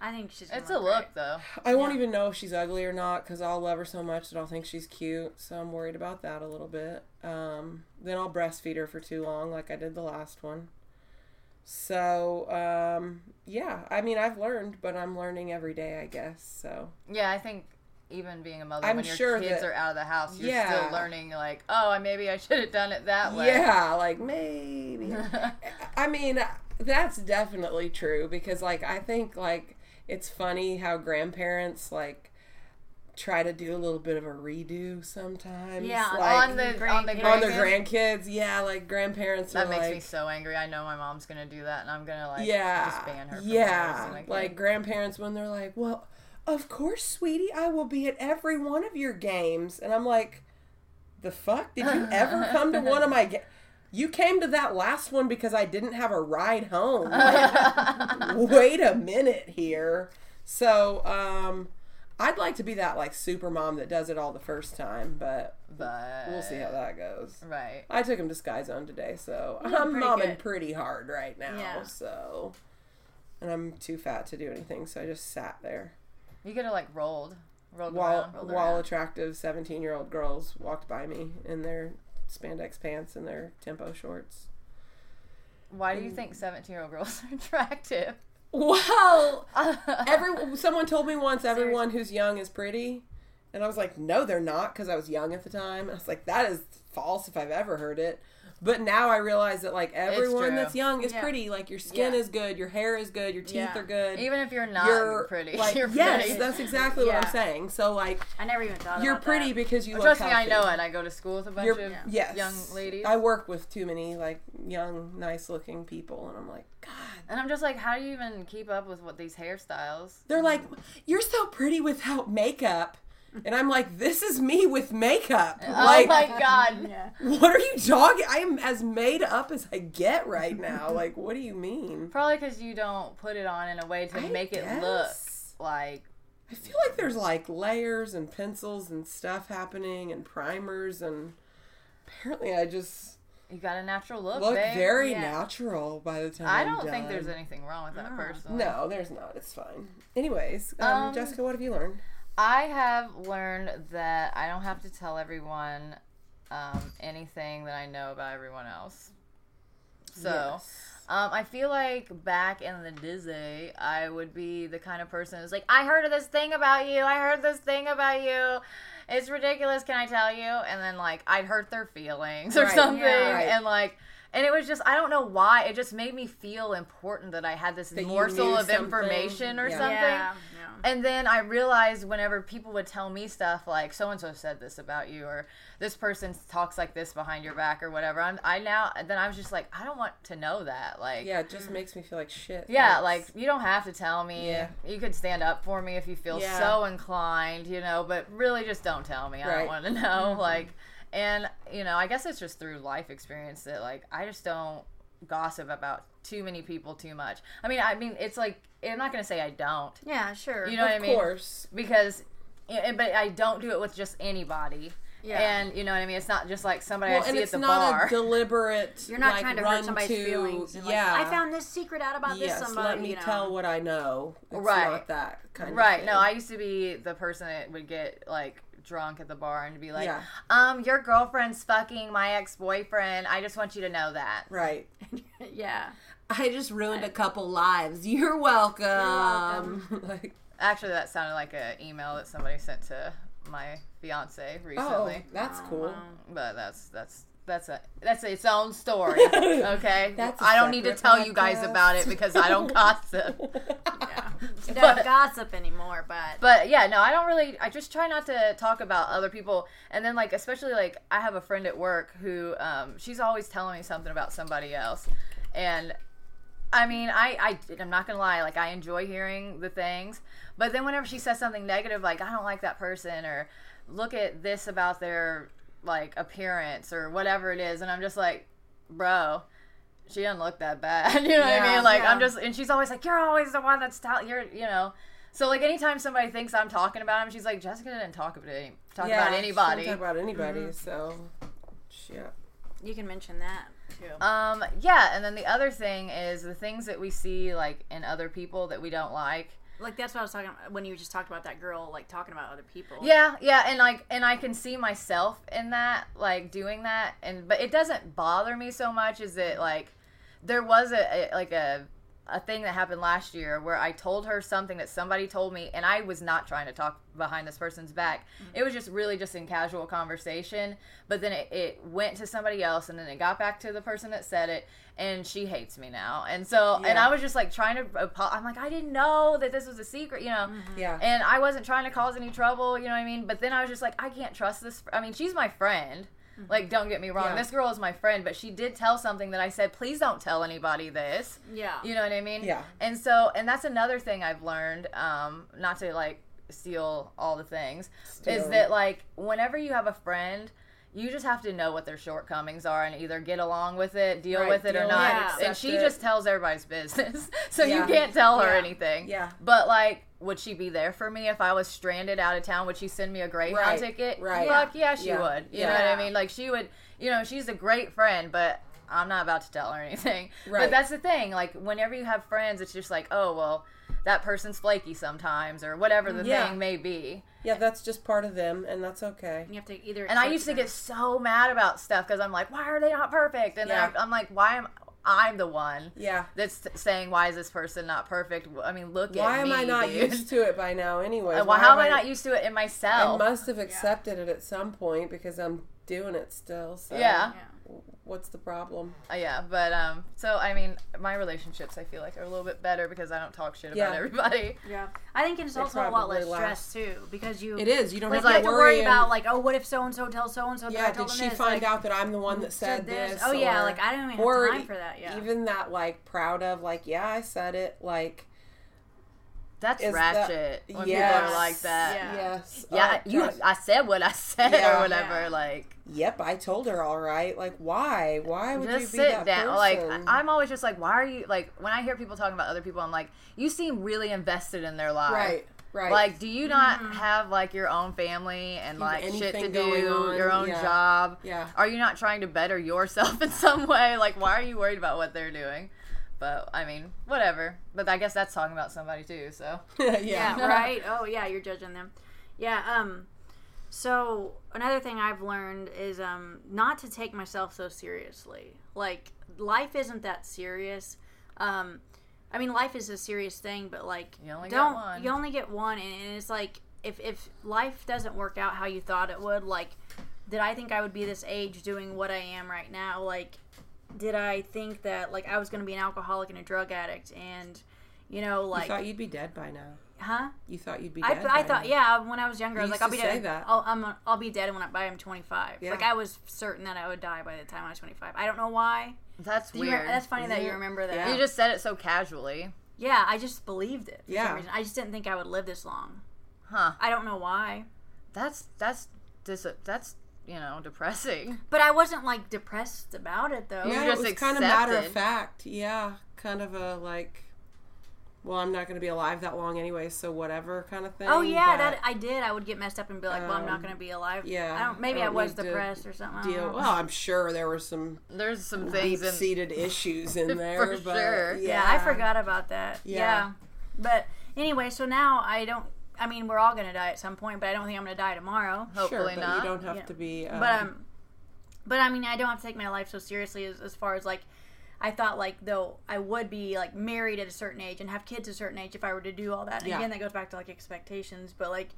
[SPEAKER 2] I think she's.
[SPEAKER 1] It's a
[SPEAKER 2] look
[SPEAKER 1] look though.
[SPEAKER 3] I won't even know if she's ugly or not because I'll love her so much that I'll think she's cute. So I'm worried about that a little bit. Um, then I'll breastfeed her for too long, like I did the last one. So um, yeah, I mean I've learned, but I'm learning every day, I guess. So
[SPEAKER 1] Yeah, I think even being a mother
[SPEAKER 3] I'm
[SPEAKER 1] when your
[SPEAKER 3] sure
[SPEAKER 1] kids
[SPEAKER 3] that-
[SPEAKER 1] are out of the house, you're
[SPEAKER 3] Yeah.
[SPEAKER 1] still learning. Like, oh, maybe I should have done it that way.
[SPEAKER 3] yeah, like maybe. I mean, that's definitely true because, like, I think like it's funny how grandparents like try to do a little bit of a redo sometimes.
[SPEAKER 2] Yeah,
[SPEAKER 3] like,
[SPEAKER 1] on the on the
[SPEAKER 3] on their
[SPEAKER 1] grandkids.
[SPEAKER 3] grandkids. Yeah, like grandparents
[SPEAKER 1] That
[SPEAKER 3] are
[SPEAKER 1] makes
[SPEAKER 3] like.
[SPEAKER 1] me so angry. I know my mom's gonna do that, and I'm gonna like
[SPEAKER 3] yeah,
[SPEAKER 1] just ban her.
[SPEAKER 3] Yeah,
[SPEAKER 1] raising a kid.
[SPEAKER 3] like grandparents when they're like, "Well, of course, sweetie, I will be at every one of your games," and I'm like, "The fuck? Did you ever come to one of my games?" You came to that last one because I didn't have a ride home. Like, wait a minute here. So, um, I'd like to be that like super mom that does it all the first time, but
[SPEAKER 1] but
[SPEAKER 3] we'll see how that goes.
[SPEAKER 1] Right.
[SPEAKER 3] I took him to Sky Zone today, so I'm momming
[SPEAKER 2] good.
[SPEAKER 3] pretty hard right now.
[SPEAKER 2] Yeah.
[SPEAKER 3] So, and I'm too fat to do anything, so I just sat there
[SPEAKER 1] You could have like rolled, rolled
[SPEAKER 3] while
[SPEAKER 1] around.
[SPEAKER 2] rolled
[SPEAKER 3] while
[SPEAKER 2] around.
[SPEAKER 3] attractive 17 year old girls walked by me in their spandex pants and their tempo shorts.
[SPEAKER 1] Why do you mm. think 17 year old girls are attractive?
[SPEAKER 3] Well, every someone told me once everyone who's young is pretty, and I was like, no, they're not, because I was young at the time. I was like, that is false if I've ever heard it. But now I realize that like everyone that's young is
[SPEAKER 2] Yeah.
[SPEAKER 3] pretty. Like your skin
[SPEAKER 2] Yeah.
[SPEAKER 3] is good, your hair is good, your teeth
[SPEAKER 2] Yeah.
[SPEAKER 3] are good.
[SPEAKER 1] Even if you're not
[SPEAKER 3] you're
[SPEAKER 1] pretty,
[SPEAKER 3] Like,
[SPEAKER 1] you're
[SPEAKER 3] yes,
[SPEAKER 1] pretty.
[SPEAKER 3] that's exactly what I'm saying. So like
[SPEAKER 2] I never even thought of it.
[SPEAKER 3] you're
[SPEAKER 2] about
[SPEAKER 3] pretty
[SPEAKER 2] that.
[SPEAKER 3] because you look
[SPEAKER 1] Trust me, I know it. I go to school with a bunch
[SPEAKER 3] You're,
[SPEAKER 1] of
[SPEAKER 3] yes.
[SPEAKER 1] young ladies.
[SPEAKER 3] I work with too many like young, nice looking people, and I'm like, God.
[SPEAKER 1] and I'm just like, how do you even keep up with what these hairstyles?
[SPEAKER 3] They're like, you're so pretty without makeup, and I'm like, this is me with makeup.
[SPEAKER 1] oh
[SPEAKER 3] like,
[SPEAKER 1] my god.
[SPEAKER 2] Yeah.
[SPEAKER 3] what are you talking? I am as made up as I get right now. Like, what do you mean?
[SPEAKER 1] Probably because you don't put it on in a way to
[SPEAKER 3] I
[SPEAKER 1] make it look like.
[SPEAKER 3] I feel like there's like layers and pencils and stuff happening and primers and apparently I just
[SPEAKER 1] You got a natural look,
[SPEAKER 3] look
[SPEAKER 1] babe.
[SPEAKER 3] very
[SPEAKER 2] Yeah.
[SPEAKER 3] natural by the time
[SPEAKER 1] I
[SPEAKER 3] I'm
[SPEAKER 1] don't think there's anything wrong with that
[SPEAKER 2] No.
[SPEAKER 1] personally.
[SPEAKER 3] No, there's not. It's fine. Anyways, um,
[SPEAKER 1] Um,
[SPEAKER 3] Jessica, what have you learned?
[SPEAKER 1] I have learned that I don't have to tell everyone um, anything that I know about everyone else. So
[SPEAKER 3] Yes.
[SPEAKER 1] Um, I feel like back in the Disney, I would be the kind of person who's like, I heard of this thing about you. I heard this thing about you. It's ridiculous. Can I tell you? And then like I'd hurt their feelings or
[SPEAKER 3] Right,
[SPEAKER 1] something,
[SPEAKER 2] yeah.
[SPEAKER 3] Right.
[SPEAKER 1] and like. And it was just, I don't know why. It just made me feel important that I had this
[SPEAKER 3] you
[SPEAKER 1] morsel of
[SPEAKER 3] something.
[SPEAKER 1] information or
[SPEAKER 3] Yeah.
[SPEAKER 1] something.
[SPEAKER 2] Yeah. yeah.
[SPEAKER 1] And then I realized whenever people would tell me stuff like so and so said this about you or this person talks like this behind your back or whatever, I'm I now then I was just like I don't want to know that. Like
[SPEAKER 3] Yeah, it just makes me feel like shit.
[SPEAKER 1] yeah,
[SPEAKER 3] Thanks.
[SPEAKER 1] like you don't have to tell me.
[SPEAKER 3] Yeah.
[SPEAKER 1] You could stand up for me if you feel
[SPEAKER 3] Yeah.
[SPEAKER 1] so inclined, you know, but really just don't tell me. I don't want to know. Mm-hmm. Like and you know, I guess it's just through life experience that like I just don't gossip about too many people too much. I mean, I mean it's like I'm not going to say I don't
[SPEAKER 2] Yeah, sure.
[SPEAKER 1] You know what I mean?
[SPEAKER 3] of
[SPEAKER 1] mean?
[SPEAKER 3] course.
[SPEAKER 1] because but I don't do it with just anybody.
[SPEAKER 2] Yeah.
[SPEAKER 1] And you know what I mean? It's not just like somebody
[SPEAKER 3] Well,
[SPEAKER 1] I
[SPEAKER 3] and
[SPEAKER 1] see at
[SPEAKER 3] it's
[SPEAKER 1] the
[SPEAKER 3] not
[SPEAKER 1] bar.
[SPEAKER 3] a deliberate.
[SPEAKER 2] You're not
[SPEAKER 3] like,
[SPEAKER 2] trying to
[SPEAKER 3] run
[SPEAKER 2] hurt somebody's
[SPEAKER 3] to,
[SPEAKER 2] feelings. And like,
[SPEAKER 3] yeah,
[SPEAKER 2] I found this secret out about
[SPEAKER 3] yes,
[SPEAKER 2] this somebody.
[SPEAKER 3] let me
[SPEAKER 2] you know.
[SPEAKER 3] tell what I know. It's
[SPEAKER 1] Right.
[SPEAKER 3] not that kind of
[SPEAKER 1] right. No, I used to be the person that would get like drunk at the bar and be like,
[SPEAKER 3] Yeah.
[SPEAKER 1] um, your girlfriend's fucking my ex boyfriend. I just want you to know that.
[SPEAKER 3] Right.
[SPEAKER 2] yeah.
[SPEAKER 3] I just ruined a couple lives. You're welcome.
[SPEAKER 2] welcome.
[SPEAKER 3] like,
[SPEAKER 1] Actually, that sounded like an email that somebody sent to my fiance recently.
[SPEAKER 3] oh,
[SPEAKER 1] recently.
[SPEAKER 3] that's cool.
[SPEAKER 1] But that's that's that's a that's its own story. Okay,
[SPEAKER 3] That's
[SPEAKER 1] I don't need to tell you guys about it because I don't gossip.
[SPEAKER 2] Yeah.
[SPEAKER 1] But-
[SPEAKER 2] don't gossip anymore, but,
[SPEAKER 1] But yeah, no, I don't really. I just try not to talk about other people. And then like, especially like, I have a friend at work who, um, she's always telling me something about somebody else, and I mean, I, I, I'm not gonna lie, like, I enjoy hearing the things. But then whenever she says something negative, like, I don't like that person, or look at this about their like appearance or whatever it is, and I'm just like, bro. She doesn't look that bad, you know what I mean? Like
[SPEAKER 2] yeah.
[SPEAKER 1] I'm just, and she's always like, "You're always the one that's telling you're, you know." So like anytime somebody thinks I'm talking about him, she's like, "Jessica didn't talk about any, talk
[SPEAKER 3] yeah,
[SPEAKER 1] about anybody."
[SPEAKER 3] Talk about anybody. So, shit.
[SPEAKER 2] you can mention that too.
[SPEAKER 1] Um, yeah, and then the other thing is the things that we see like in other people that we don't like.
[SPEAKER 2] Like that's what I was talking about when you just talked about that girl like talking about other people.
[SPEAKER 1] Yeah, yeah, and like and I can see myself in that, like doing that, and but it doesn't bother me so much. Is it like there was a, a like a a thing that happened last year where I told her something that somebody told me, and I was not trying to talk behind this person's back. Mm-hmm. It was just really just in casual conversation. But then it, it went to somebody else, and then it got back to the person that said it, and she hates me now. And so, and I was just like trying to. I'm like, I didn't know that this was a secret, you know.
[SPEAKER 3] Yeah.
[SPEAKER 1] And I wasn't trying to cause any trouble, you know what I mean? But then I was just like, I can't trust this. I mean, she's my friend. Like, don't get me wrong.
[SPEAKER 3] Yeah.
[SPEAKER 1] This girl is my friend, but she did tell something that I said, please don't tell anybody this.
[SPEAKER 2] Yeah.
[SPEAKER 1] You know what I mean?
[SPEAKER 3] Yeah.
[SPEAKER 1] And so, and that's another thing I've learned, um, not to like steal all the things, is that like whenever you have a friend, you just have to know what their shortcomings are and either get along with it, deal
[SPEAKER 3] Right,
[SPEAKER 1] with it,
[SPEAKER 3] deal
[SPEAKER 1] or not.
[SPEAKER 2] it,
[SPEAKER 1] and she
[SPEAKER 3] it.
[SPEAKER 1] just tells everybody's business, so you can't tell her
[SPEAKER 2] Yeah.
[SPEAKER 1] anything.
[SPEAKER 3] Yeah.
[SPEAKER 1] But like, would she be there for me if I was stranded out of town? Would she send me a Greyhound
[SPEAKER 3] Right,
[SPEAKER 1] ticket?
[SPEAKER 3] right.
[SPEAKER 1] Fuck yeah, she
[SPEAKER 3] Yeah.
[SPEAKER 1] would. You
[SPEAKER 3] Yeah.
[SPEAKER 1] know what I mean? Like she would. You know, she's a great friend, but I'm not about to tell her anything.
[SPEAKER 3] Right.
[SPEAKER 1] But that's the thing. Like whenever you have friends, it's just like, oh well, that person's flaky sometimes, or whatever the
[SPEAKER 3] Yeah.
[SPEAKER 1] thing may be.
[SPEAKER 3] Yeah, that's just part of them, and that's okay.
[SPEAKER 2] You have to either.
[SPEAKER 1] And I
[SPEAKER 2] accept
[SPEAKER 1] used to get so mad about stuff because I'm like, why are they not perfect? And
[SPEAKER 3] Yeah.
[SPEAKER 1] then I'm, I'm like, why am I'm the one
[SPEAKER 3] Yeah.
[SPEAKER 1] that's saying why is this person not perfect? I mean, look
[SPEAKER 3] Why
[SPEAKER 1] at me. Why am.
[SPEAKER 3] I not
[SPEAKER 1] dude.
[SPEAKER 3] used to it by now, Anyway,
[SPEAKER 1] Uh, Why, how am I not used to it in myself?
[SPEAKER 3] I must have accepted it at some point because I'm doing it still. So
[SPEAKER 1] Yeah.
[SPEAKER 2] Yeah.
[SPEAKER 3] What's the problem?
[SPEAKER 1] Uh, yeah, but um, so I mean, my relationships I feel like are a little bit better because I don't talk shit about everybody.
[SPEAKER 2] Yeah. I think it's
[SPEAKER 3] They
[SPEAKER 2] also a lot less
[SPEAKER 3] last.
[SPEAKER 2] stress too because you.
[SPEAKER 3] It is. You don't
[SPEAKER 2] Like,
[SPEAKER 3] have
[SPEAKER 2] you have
[SPEAKER 3] to
[SPEAKER 2] to
[SPEAKER 3] worry,
[SPEAKER 2] worry
[SPEAKER 3] and-
[SPEAKER 2] about like, oh, what if so and so tells so and so that I
[SPEAKER 3] Yeah,
[SPEAKER 2] told
[SPEAKER 3] did
[SPEAKER 2] them
[SPEAKER 3] she
[SPEAKER 2] this?
[SPEAKER 3] find
[SPEAKER 2] like,
[SPEAKER 3] out that I'm the one that said this?
[SPEAKER 2] Oh yeah,
[SPEAKER 3] or-
[SPEAKER 2] like I don't even
[SPEAKER 3] or
[SPEAKER 2] have time for that. Yeah.
[SPEAKER 3] Even that, like, proud of, like, yeah, I said it. Like,
[SPEAKER 1] That's
[SPEAKER 3] Is that-
[SPEAKER 1] ratchet when
[SPEAKER 3] yes,
[SPEAKER 1] people are like that.
[SPEAKER 2] Yeah.
[SPEAKER 3] Yes.
[SPEAKER 1] Yeah,
[SPEAKER 3] Oh,
[SPEAKER 1] you.
[SPEAKER 3] God.
[SPEAKER 1] I said what I said
[SPEAKER 3] Yeah.
[SPEAKER 1] or whatever.
[SPEAKER 2] Yeah.
[SPEAKER 1] Like,
[SPEAKER 3] Yep, I told her all right. Like, why? Why would
[SPEAKER 1] just
[SPEAKER 3] you be
[SPEAKER 1] sit
[SPEAKER 3] that
[SPEAKER 1] down.
[SPEAKER 3] person?
[SPEAKER 1] Like, I- I'm always just like, why are you like? When I hear people talking about other people, I'm like, you seem really invested in their lives.
[SPEAKER 3] right, right.
[SPEAKER 1] Like, do you not mm-hmm. have like your own family and like shit to do,
[SPEAKER 3] on?
[SPEAKER 1] your own
[SPEAKER 3] Yeah.
[SPEAKER 1] job?
[SPEAKER 3] yeah,
[SPEAKER 1] Are you not trying to better yourself in some way? Like, why are you worried about what they're doing? But I mean, whatever. But I guess that's talking about somebody too. So
[SPEAKER 3] yeah,
[SPEAKER 2] yeah, right. Oh yeah, you're judging them. Yeah. Um. So another thing I've learned is um, not to take myself so seriously. Like life isn't that serious. Um, I mean, life is a serious thing, but like
[SPEAKER 1] You only get
[SPEAKER 2] don't
[SPEAKER 1] one.
[SPEAKER 2] you only get one, and it's like if if life doesn't work out how you thought it would, like did I think I would be this age doing what I am right now? Like did I think that like I was going to be an alcoholic and a drug addict and you know like You
[SPEAKER 3] thought you'd be dead by now.
[SPEAKER 2] huh?
[SPEAKER 3] You thought you'd be
[SPEAKER 2] I,
[SPEAKER 3] dead.
[SPEAKER 2] I
[SPEAKER 3] by
[SPEAKER 2] thought,
[SPEAKER 3] now.
[SPEAKER 2] yeah, when I was younger, I was like, I'll be dead.
[SPEAKER 3] that.
[SPEAKER 2] I'll, I'm, I'll be dead when I, by I'm 25.
[SPEAKER 3] Yeah.
[SPEAKER 2] Like I was certain that I would die by the time I was 25. I don't know why.
[SPEAKER 1] That's
[SPEAKER 2] Do
[SPEAKER 1] weird.
[SPEAKER 2] re- that's funny that
[SPEAKER 3] Isn't
[SPEAKER 2] you
[SPEAKER 3] it?
[SPEAKER 2] remember that.
[SPEAKER 3] Yeah.
[SPEAKER 1] you just said it so casually.
[SPEAKER 2] Yeah, I just believed it. For
[SPEAKER 3] Yeah.
[SPEAKER 2] some reason. I just didn't think I would live this long.
[SPEAKER 1] Huh.
[SPEAKER 2] I don't know why.
[SPEAKER 1] That's that's dis- that's you know depressing.
[SPEAKER 2] But I wasn't like depressed about it though.
[SPEAKER 3] Yeah,
[SPEAKER 1] just
[SPEAKER 3] it was kind of matter of fact. Yeah, kind of a like, well, I'm not going to be alive that long anyway, so whatever kind of thing.
[SPEAKER 2] Oh yeah,
[SPEAKER 3] but
[SPEAKER 2] that I did. I would get messed up and be like, "Well, I'm not
[SPEAKER 3] Um,
[SPEAKER 2] going to be alive."
[SPEAKER 3] yeah,
[SPEAKER 2] I don't. Maybe
[SPEAKER 3] I
[SPEAKER 2] I,
[SPEAKER 3] don't
[SPEAKER 2] was depressed or something.
[SPEAKER 3] Deal. Well, I'm sure there were some
[SPEAKER 1] There's some things in
[SPEAKER 3] deep-seated issues in there.
[SPEAKER 1] For
[SPEAKER 3] but
[SPEAKER 1] sure.
[SPEAKER 2] Yeah, I forgot about that.
[SPEAKER 3] Yeah.
[SPEAKER 2] Yeah. But anyway, so now I don't. I mean, we're all gonna die at some point, but I don't think I'm gonna die tomorrow.
[SPEAKER 1] hopefully
[SPEAKER 3] sure, but
[SPEAKER 1] not.
[SPEAKER 3] you don't have
[SPEAKER 2] Yeah.
[SPEAKER 3] to be. Um,
[SPEAKER 2] But um, but I mean, I don't have to take my life so seriously as, as far as like. I thought like though I would be like married at a certain age and have kids at a certain age if I were to do all that. And
[SPEAKER 3] Yeah.
[SPEAKER 2] again, that goes back to like expectations. But like,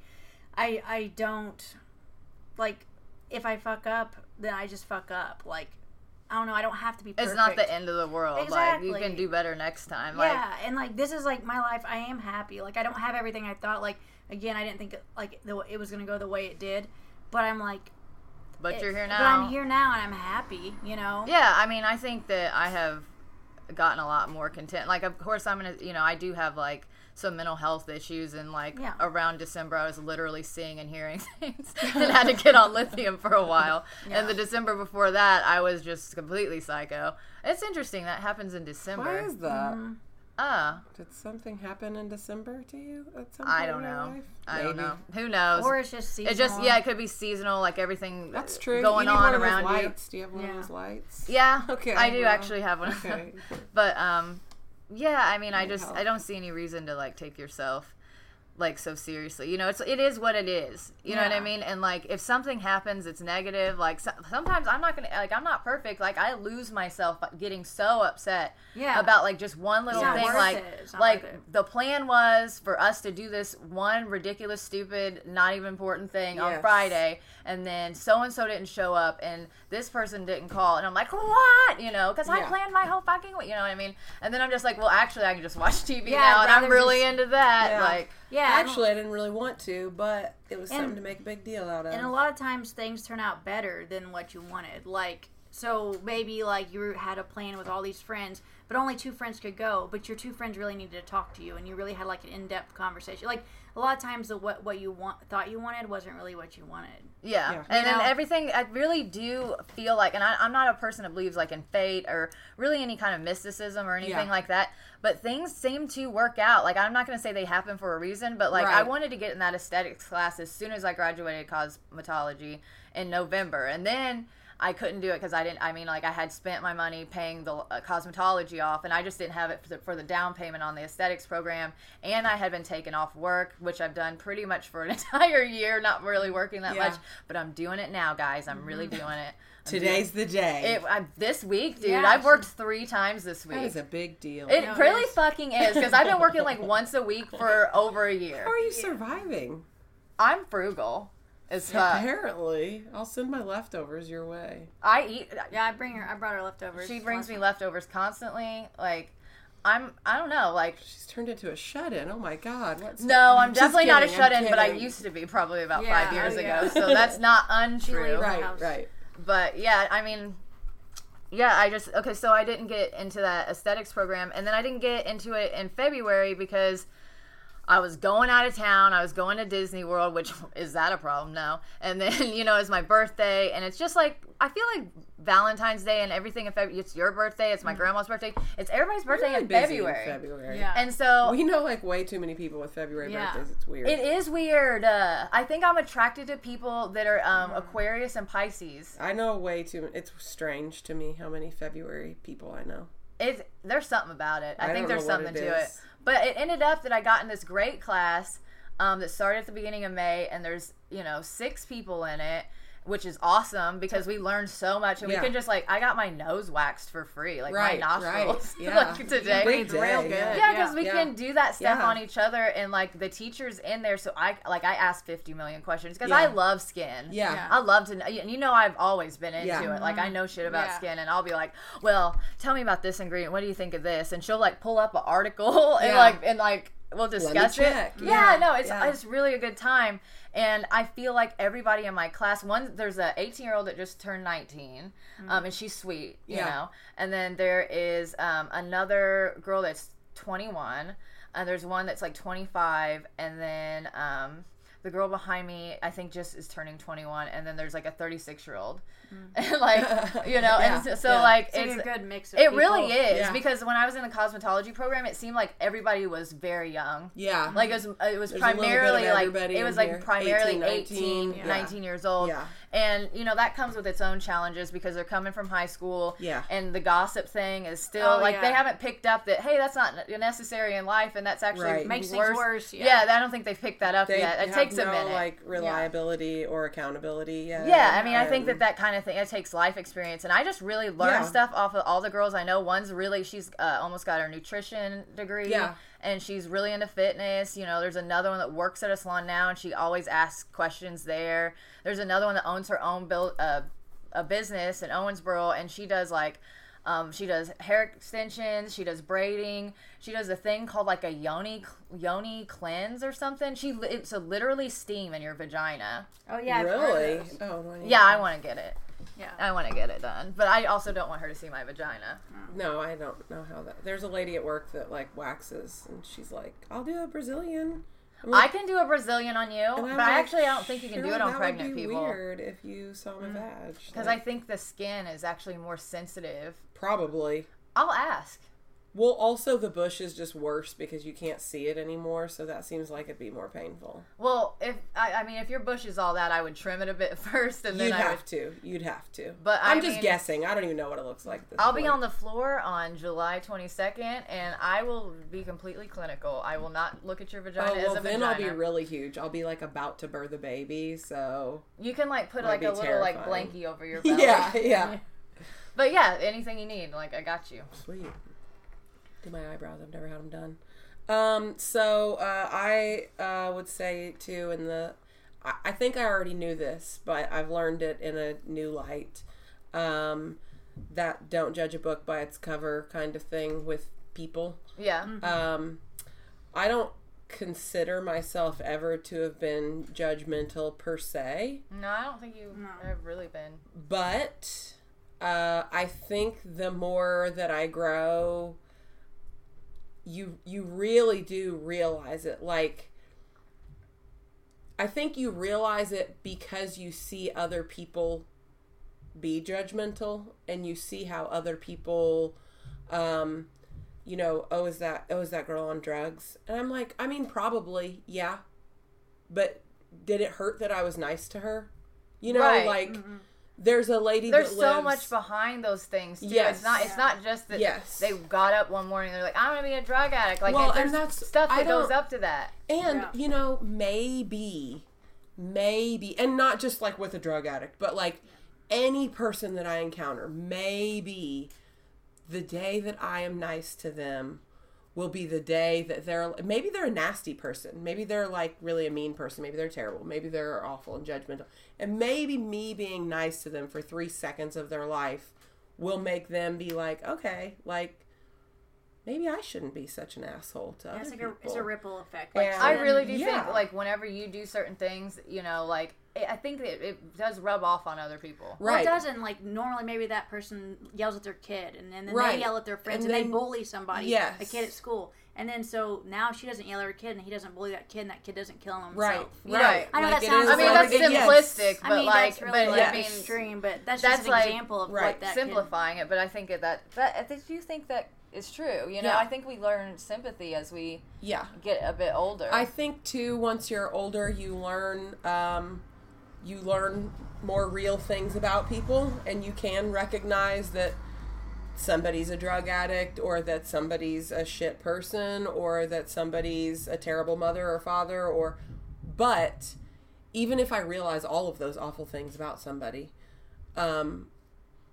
[SPEAKER 2] I I don't like if I fuck up, then I just fuck up. Like, I don't know. I don't have to be. Perfect.
[SPEAKER 1] it's not the end of the world. Like you can do better next time. Like
[SPEAKER 2] yeah, and like this is like my life. I am happy. Like I don't have everything I thought. Like again, I didn't think like the, it was gonna go the way it did, but I'm like,
[SPEAKER 1] but you're here now.
[SPEAKER 2] But I'm here now, and I'm happy. You know.
[SPEAKER 1] Yeah, I mean, I think that I have gotten a lot more content. Like, of course, I'm gonna, you know, I do have like some mental health issues, and like
[SPEAKER 2] Yeah.
[SPEAKER 1] around December, I was literally seeing and hearing things, and had to get on lithium for a while. And the December before that, I was just completely psycho. It's interesting that happens in December.
[SPEAKER 3] why is that?
[SPEAKER 2] Mm-hmm.
[SPEAKER 1] Ah,
[SPEAKER 3] Did something happen in December to you at some
[SPEAKER 1] I don't
[SPEAKER 3] in your
[SPEAKER 1] know.
[SPEAKER 3] life?
[SPEAKER 1] I don't
[SPEAKER 3] Maybe.
[SPEAKER 1] know. Who knows?
[SPEAKER 2] Or it's just seasonal.
[SPEAKER 1] it just yeah, it could be seasonal, like everything
[SPEAKER 3] That's true.
[SPEAKER 1] going
[SPEAKER 3] you need
[SPEAKER 1] on
[SPEAKER 3] one of those
[SPEAKER 1] around you.
[SPEAKER 3] lights. Do you have one
[SPEAKER 2] Yeah.
[SPEAKER 3] of those lights?
[SPEAKER 1] Yeah,
[SPEAKER 3] Okay,
[SPEAKER 1] I do
[SPEAKER 3] well,
[SPEAKER 1] actually have one.
[SPEAKER 3] Okay.
[SPEAKER 1] But um, yeah, I mean, I
[SPEAKER 3] Might
[SPEAKER 1] just
[SPEAKER 3] help.
[SPEAKER 1] I don't see any reason to like take yourself like so seriously. You know, it's it is what it is. You know what I mean? And like if something happens, it's negative. Like so, sometimes I'm not gonna like I'm not perfect. Like I lose myself getting so upset
[SPEAKER 2] Yeah.
[SPEAKER 1] about like just one little thing. Like
[SPEAKER 2] it. It's not
[SPEAKER 1] like the plan was for us to do this one ridiculous, stupid, not even important thing on Friday, and then so and so didn't show up, and this person didn't call, and I'm like, what? You know, because I
[SPEAKER 3] Yeah.
[SPEAKER 1] planned my whole fucking. You know what I mean? And then I'm just like, well, actually, I can just watch TV
[SPEAKER 2] Yeah,
[SPEAKER 1] now, and I'm really
[SPEAKER 2] just-
[SPEAKER 1] into that.
[SPEAKER 3] Yeah.
[SPEAKER 1] Like,
[SPEAKER 2] yeah. I
[SPEAKER 3] Actually, I didn't really want to, but it was
[SPEAKER 2] And-
[SPEAKER 3] something to make a big deal out of.
[SPEAKER 2] And a lot of times things turn out better than what you wanted. Like, so maybe like you had a plan with all these friends, but only two friends could go, but your two friends really needed to talk to you and you really had like an in-depth conversation. Like a lot of times the what what you want thought you wanted wasn't really what you wanted.
[SPEAKER 1] Yeah.
[SPEAKER 3] Yeah.
[SPEAKER 1] And
[SPEAKER 2] You
[SPEAKER 1] then everything, I really do feel like, and I, I'm not a person that believes like in fate or really any kind of mysticism or anything
[SPEAKER 3] Yeah.
[SPEAKER 1] like that, but things seem to work out. Like, I'm not going to say they happen for a reason, but like, I wanted to get in that aesthetics class as soon as I graduated cosmetology in November. And then, I couldn't do it because I didn't. I mean, like I had spent my money paying the uh, cosmetology off, and I just didn't have it for the, for the down payment on the aesthetics program. And I had been taken off work, which I've done pretty much for an entire year, not really working that
[SPEAKER 3] Yeah.
[SPEAKER 1] much. But I'm doing it now, guys. I'm really doing it. I'm
[SPEAKER 3] Today's the day.
[SPEAKER 1] it. I, this week, dude.
[SPEAKER 2] Yeah,
[SPEAKER 1] I've worked three times this week.
[SPEAKER 3] is a big deal.
[SPEAKER 1] It
[SPEAKER 2] No,
[SPEAKER 1] really fucking is because I've been working like once a week for over a year.
[SPEAKER 3] How are you surviving?
[SPEAKER 1] I'm frugal. As fuck.
[SPEAKER 3] Apparently, I'll send my leftovers your way.
[SPEAKER 1] I eat.
[SPEAKER 2] Yeah, I bring her. I brought her leftovers.
[SPEAKER 1] She brings me leftovers constantly. Like, I'm. I don't know. Like,
[SPEAKER 3] She's turned into a shut-in. Oh my god! What's
[SPEAKER 1] no, I'm
[SPEAKER 3] Just
[SPEAKER 1] definitely not a shut in, but I used to be probably about
[SPEAKER 2] Yeah,
[SPEAKER 1] five years
[SPEAKER 2] oh,
[SPEAKER 1] ago. So that's not untrue.
[SPEAKER 3] Right, right.
[SPEAKER 1] But yeah, I mean, yeah, I just okay. So I didn't get into that aesthetics program, and then I didn't get into it in February because I was going out of town. I was going to Disney World, which is that a problem? No. And then you know it's my birthday, and it's just like I feel like Valentine's Day and everything in February. It's your birthday. It's my grandma's birthday. It's everybody's birthday
[SPEAKER 3] Really
[SPEAKER 1] in
[SPEAKER 3] busy
[SPEAKER 1] February.
[SPEAKER 3] February.
[SPEAKER 2] Yeah.
[SPEAKER 1] And so
[SPEAKER 3] we know like way too many people with February
[SPEAKER 2] Yeah.
[SPEAKER 3] birthdays. It's weird.
[SPEAKER 1] It is weird. Uh, I think I'm attracted to people that are um,
[SPEAKER 3] Mm.
[SPEAKER 1] Aquarius and Pisces.
[SPEAKER 3] I know way too. It's strange to me how many February people I know.
[SPEAKER 1] It's there's something about it. I,
[SPEAKER 3] I
[SPEAKER 1] think
[SPEAKER 3] don't
[SPEAKER 1] there's
[SPEAKER 3] know what
[SPEAKER 1] something
[SPEAKER 3] it
[SPEAKER 1] to it. But it ended up that I got in this great class um, that started at the beginning of May, and there's you know six people in it. Which is awesome because we learned so much, and
[SPEAKER 3] Yeah.
[SPEAKER 1] we can just like I got my nose waxed for free, like
[SPEAKER 3] Right,
[SPEAKER 1] my nostrils,
[SPEAKER 3] right, yeah.
[SPEAKER 1] like today.
[SPEAKER 3] Great
[SPEAKER 2] It's real good.
[SPEAKER 3] yeah.
[SPEAKER 1] Yeah, because we
[SPEAKER 3] Yeah.
[SPEAKER 1] can do that stuff
[SPEAKER 3] Yeah.
[SPEAKER 1] on each other, and like the teachers in there. So I like I asked fifty million questions because
[SPEAKER 3] Yeah.
[SPEAKER 1] I love skin.
[SPEAKER 3] Yeah.
[SPEAKER 2] Yeah.
[SPEAKER 1] I love to know. And you know, I've always been into
[SPEAKER 3] Yeah.
[SPEAKER 1] it. Like I know shit about
[SPEAKER 2] Yeah.
[SPEAKER 1] skin, and I'll be like, "Well, tell me about this ingredient. What do you think of this?" And she'll like pull up an article and
[SPEAKER 3] Yeah.
[SPEAKER 1] like and like we'll discuss it. Yeah,
[SPEAKER 3] Yeah.
[SPEAKER 1] no, it's
[SPEAKER 3] Yeah.
[SPEAKER 1] it's really a good time. And I feel like everybody in my class, one there's a 18 year old that just turned 19, um, and she's sweet, you
[SPEAKER 3] Yeah.
[SPEAKER 1] know. And then there is um, another girl that's 21, and there's one that's like 25, and then um, the girl behind me, I think, just is turning 21, and then there's like a 36 year old, mm. and like you know,
[SPEAKER 3] Yeah,
[SPEAKER 1] and so, so
[SPEAKER 3] yeah.
[SPEAKER 1] like
[SPEAKER 2] It's,
[SPEAKER 1] it's
[SPEAKER 2] a good mix of
[SPEAKER 1] it
[SPEAKER 2] people.
[SPEAKER 1] really is
[SPEAKER 3] Yeah.
[SPEAKER 1] because when I was in the cosmetology program, it seemed like everybody was very young.
[SPEAKER 3] Yeah.
[SPEAKER 1] Like it was, it was
[SPEAKER 3] There's a little bit of
[SPEAKER 1] primarily like it was like
[SPEAKER 3] here.
[SPEAKER 1] primarily
[SPEAKER 3] 18,
[SPEAKER 1] 18,
[SPEAKER 3] 19,
[SPEAKER 1] 19, years old.
[SPEAKER 3] Yeah.
[SPEAKER 1] And you know that comes with its own challenges because they're coming from high school.
[SPEAKER 3] Yeah.
[SPEAKER 1] And the gossip thing is still
[SPEAKER 2] Oh,
[SPEAKER 1] like they haven't picked up that hey that's not necessary in life and that's actually
[SPEAKER 3] Right.
[SPEAKER 2] Makes things
[SPEAKER 1] worse.
[SPEAKER 2] worse, yeah.
[SPEAKER 1] Yeah. I don't think they've picked that up
[SPEAKER 3] They
[SPEAKER 1] yet. It
[SPEAKER 3] have
[SPEAKER 1] takes a minute.
[SPEAKER 3] like reliability or accountability. Yet.
[SPEAKER 1] Yeah, I mean, I think that that kind of thing it takes life experience, and I just really learned
[SPEAKER 3] Yeah.
[SPEAKER 1] stuff off of all the girls I know. One's really she's uh, almost got her nutrition degree,
[SPEAKER 3] Yeah.
[SPEAKER 1] And she's really into fitness. You know, there's another one that works at a salon now, and she always asks questions there. There's another one that owns her own build uh, a business in Owensboro, and she does like. Um, she does hair extensions. She does braiding. She does a thing called like a yoni yoni cleanse or something. She it's a literally steam in your vagina.
[SPEAKER 2] Oh yeah,
[SPEAKER 3] really. Oh, do I need
[SPEAKER 1] Yeah, I want to get it.
[SPEAKER 2] Yeah.
[SPEAKER 1] I want to get it done, but I also don't want her to see my vagina. Mm.
[SPEAKER 3] No, I don't know how that. There's a lady at work that like waxes, and she's like, "I'll do a Brazilian." I'm
[SPEAKER 1] I
[SPEAKER 3] like-
[SPEAKER 1] can do a Brazilian on you, but
[SPEAKER 3] I'm
[SPEAKER 1] I actually I don't think you can do it on
[SPEAKER 3] that
[SPEAKER 1] pregnant
[SPEAKER 3] would be
[SPEAKER 1] people
[SPEAKER 3] Weird if you saw my mm. vag.
[SPEAKER 1] because
[SPEAKER 3] Like,
[SPEAKER 1] I think the skin is actually more sensitive.
[SPEAKER 3] probably.
[SPEAKER 1] I'll ask.
[SPEAKER 3] Well, also the bush is just worse because you can't see it anymore, so that seems like it'd be more painful.
[SPEAKER 1] Well, if I, I mean, if your bush is all that, I would trim it a bit first, and then
[SPEAKER 3] You'd
[SPEAKER 1] I
[SPEAKER 3] have
[SPEAKER 1] would.
[SPEAKER 3] to. You'd have to.
[SPEAKER 1] But I
[SPEAKER 3] I'm just
[SPEAKER 1] mean-
[SPEAKER 3] guessing. I don't even know what it looks like.
[SPEAKER 1] I'll be on the floor on July 22nd, and I will be completely clinical. I will not look at your vagina
[SPEAKER 3] Oh
[SPEAKER 1] as a
[SPEAKER 3] then
[SPEAKER 1] vagina.
[SPEAKER 3] I'll be really huge. I'll be like about to birth a baby, so
[SPEAKER 1] you can like put like a little like
[SPEAKER 3] terrifying.
[SPEAKER 1] blankie over your belly.
[SPEAKER 3] yeah, yeah.
[SPEAKER 1] But yeah, anything you need, like I got you.
[SPEAKER 3] Sweet. Do my eyebrows. I've never had them done. Um, so uh, I uh, would say too, in the, I, I think I already knew this, but I've learned it in a new light. Um, that don't judge a book by its cover kind of thing with people.
[SPEAKER 1] Yeah.
[SPEAKER 3] Um, I don't consider myself ever to have been judgmental per se.
[SPEAKER 1] No, I don't think you have really been.
[SPEAKER 3] but uh, I think the more that I grow, you you really do realize it. Like, I think you realize it because you see other people be judgmental, and you see how other people, um, you know, oh is that oh is that girl on drugs? And I'm like, I mean, probably yeah, but did it hurt that I was nice to her? You know,
[SPEAKER 1] Right.
[SPEAKER 3] like there's a lady
[SPEAKER 1] There's
[SPEAKER 3] that
[SPEAKER 1] so
[SPEAKER 3] lives,
[SPEAKER 1] much behind those things too.
[SPEAKER 3] Yes.
[SPEAKER 1] It's not. It's
[SPEAKER 2] Yeah.
[SPEAKER 1] not just that
[SPEAKER 3] Yes.
[SPEAKER 1] they got up one morning. and They're like, I'm gonna be a drug addict. Like,
[SPEAKER 3] Well,
[SPEAKER 1] it-
[SPEAKER 3] and
[SPEAKER 1] there's
[SPEAKER 3] that's-
[SPEAKER 1] stuff that goes up to that.
[SPEAKER 3] And
[SPEAKER 2] Yeah.
[SPEAKER 3] you know, maybe, maybe, and not just like with a drug addict, but like any person that I encounter, maybe the day that I am nice to them will be the day that they're maybe they're a nasty person. Maybe they're like really a mean person. Maybe they're terrible. Maybe they're awful and judgmental. And maybe me being nice to them for three seconds of their life will make them be like okay like maybe i shouldn't be such an asshole to
[SPEAKER 2] Yeah,
[SPEAKER 3] other
[SPEAKER 2] it's like
[SPEAKER 3] people
[SPEAKER 2] a, it's a ripple effect. Like,
[SPEAKER 3] And-
[SPEAKER 1] I really do
[SPEAKER 3] yeah.
[SPEAKER 1] think like whenever you do certain things, you know, like it, I think that it does rub off on other people.
[SPEAKER 2] Well,
[SPEAKER 3] right
[SPEAKER 2] it doesn't. Like normally, maybe that person yells at their kid, and, then
[SPEAKER 3] Right.
[SPEAKER 2] they yell at their friends,
[SPEAKER 3] And
[SPEAKER 2] and,
[SPEAKER 3] then-
[SPEAKER 2] they bully somebody,
[SPEAKER 3] Yes.
[SPEAKER 2] a kid at school, and then so now she doesn't yell at her kid, and he doesn't bully that kid, and that kid doesn't kill him.
[SPEAKER 3] right
[SPEAKER 2] You know,
[SPEAKER 3] right
[SPEAKER 2] I know
[SPEAKER 3] Like
[SPEAKER 2] that sounds
[SPEAKER 1] I mean,
[SPEAKER 2] like-
[SPEAKER 1] that's
[SPEAKER 3] like- yes.
[SPEAKER 1] simplistic, but
[SPEAKER 2] I mean,
[SPEAKER 1] like,
[SPEAKER 2] that's really
[SPEAKER 1] but
[SPEAKER 2] like
[SPEAKER 1] I mean,
[SPEAKER 2] extreme, but that's,
[SPEAKER 1] that's
[SPEAKER 2] just an
[SPEAKER 1] like-
[SPEAKER 2] example of
[SPEAKER 3] right,
[SPEAKER 2] what that kid-
[SPEAKER 1] simplifying it. But I think that that I think you think that is true. You know,
[SPEAKER 3] Yeah.
[SPEAKER 1] I think we learn sympathy as we
[SPEAKER 3] yeah
[SPEAKER 1] get a bit older.
[SPEAKER 3] I think too. Once you're older, you learn um, you learn more real things about people, and you can recognize that somebody's a drug addict or that somebody's a shit person or that somebody's a terrible mother or father or but even if I realize all of those awful things about somebody, um,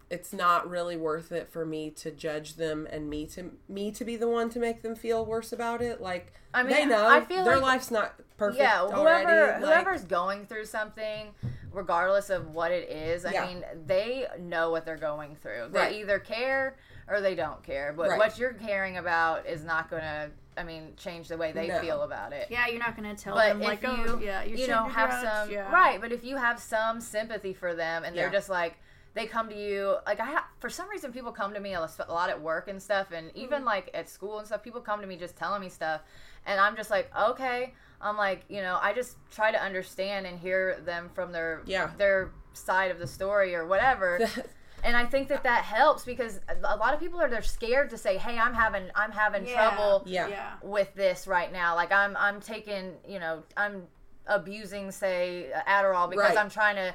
[SPEAKER 3] it's not really worth it for me to judge them and me to me to be the one to make them feel worse about it. Like
[SPEAKER 1] I mean,
[SPEAKER 3] they know
[SPEAKER 1] I feel
[SPEAKER 3] their
[SPEAKER 1] like-
[SPEAKER 3] life's not perfect.
[SPEAKER 1] yeah
[SPEAKER 3] already.
[SPEAKER 1] whoever
[SPEAKER 3] like-
[SPEAKER 1] whoever's going through something regardless of what it is i
[SPEAKER 3] Yeah.
[SPEAKER 1] mean they know what they're going through they
[SPEAKER 3] Right.
[SPEAKER 1] either care or they don't care but
[SPEAKER 3] Right.
[SPEAKER 1] what you're caring about is not gonna i mean change the way they
[SPEAKER 3] No.
[SPEAKER 1] feel about it
[SPEAKER 2] Yeah, you're not gonna tell
[SPEAKER 1] but
[SPEAKER 2] them
[SPEAKER 1] if
[SPEAKER 2] like,
[SPEAKER 1] you,
[SPEAKER 2] oh, yeah, you,
[SPEAKER 1] you know, have
[SPEAKER 2] drugs.
[SPEAKER 1] some
[SPEAKER 2] yeah.
[SPEAKER 1] right, but if you have some sympathy for them and they're just like they come to you like I ha- for some reason people come to me a lot at work and stuff and
[SPEAKER 3] Mm-hmm.
[SPEAKER 1] even like at school and stuff people come to me just telling me stuff and I'm just like okay I'm like you know I just try to understand and hear them from their
[SPEAKER 3] Yeah.
[SPEAKER 1] their side of the story or whatever and I think that that helps because a lot of people are they're scared to say hey I'm having I'm having
[SPEAKER 2] Yeah.
[SPEAKER 1] trouble
[SPEAKER 3] Yeah.
[SPEAKER 2] Yeah.
[SPEAKER 1] with this right now. Like I'm I'm taking, you know, I'm abusing say Adderall because
[SPEAKER 3] Right.
[SPEAKER 1] I'm trying to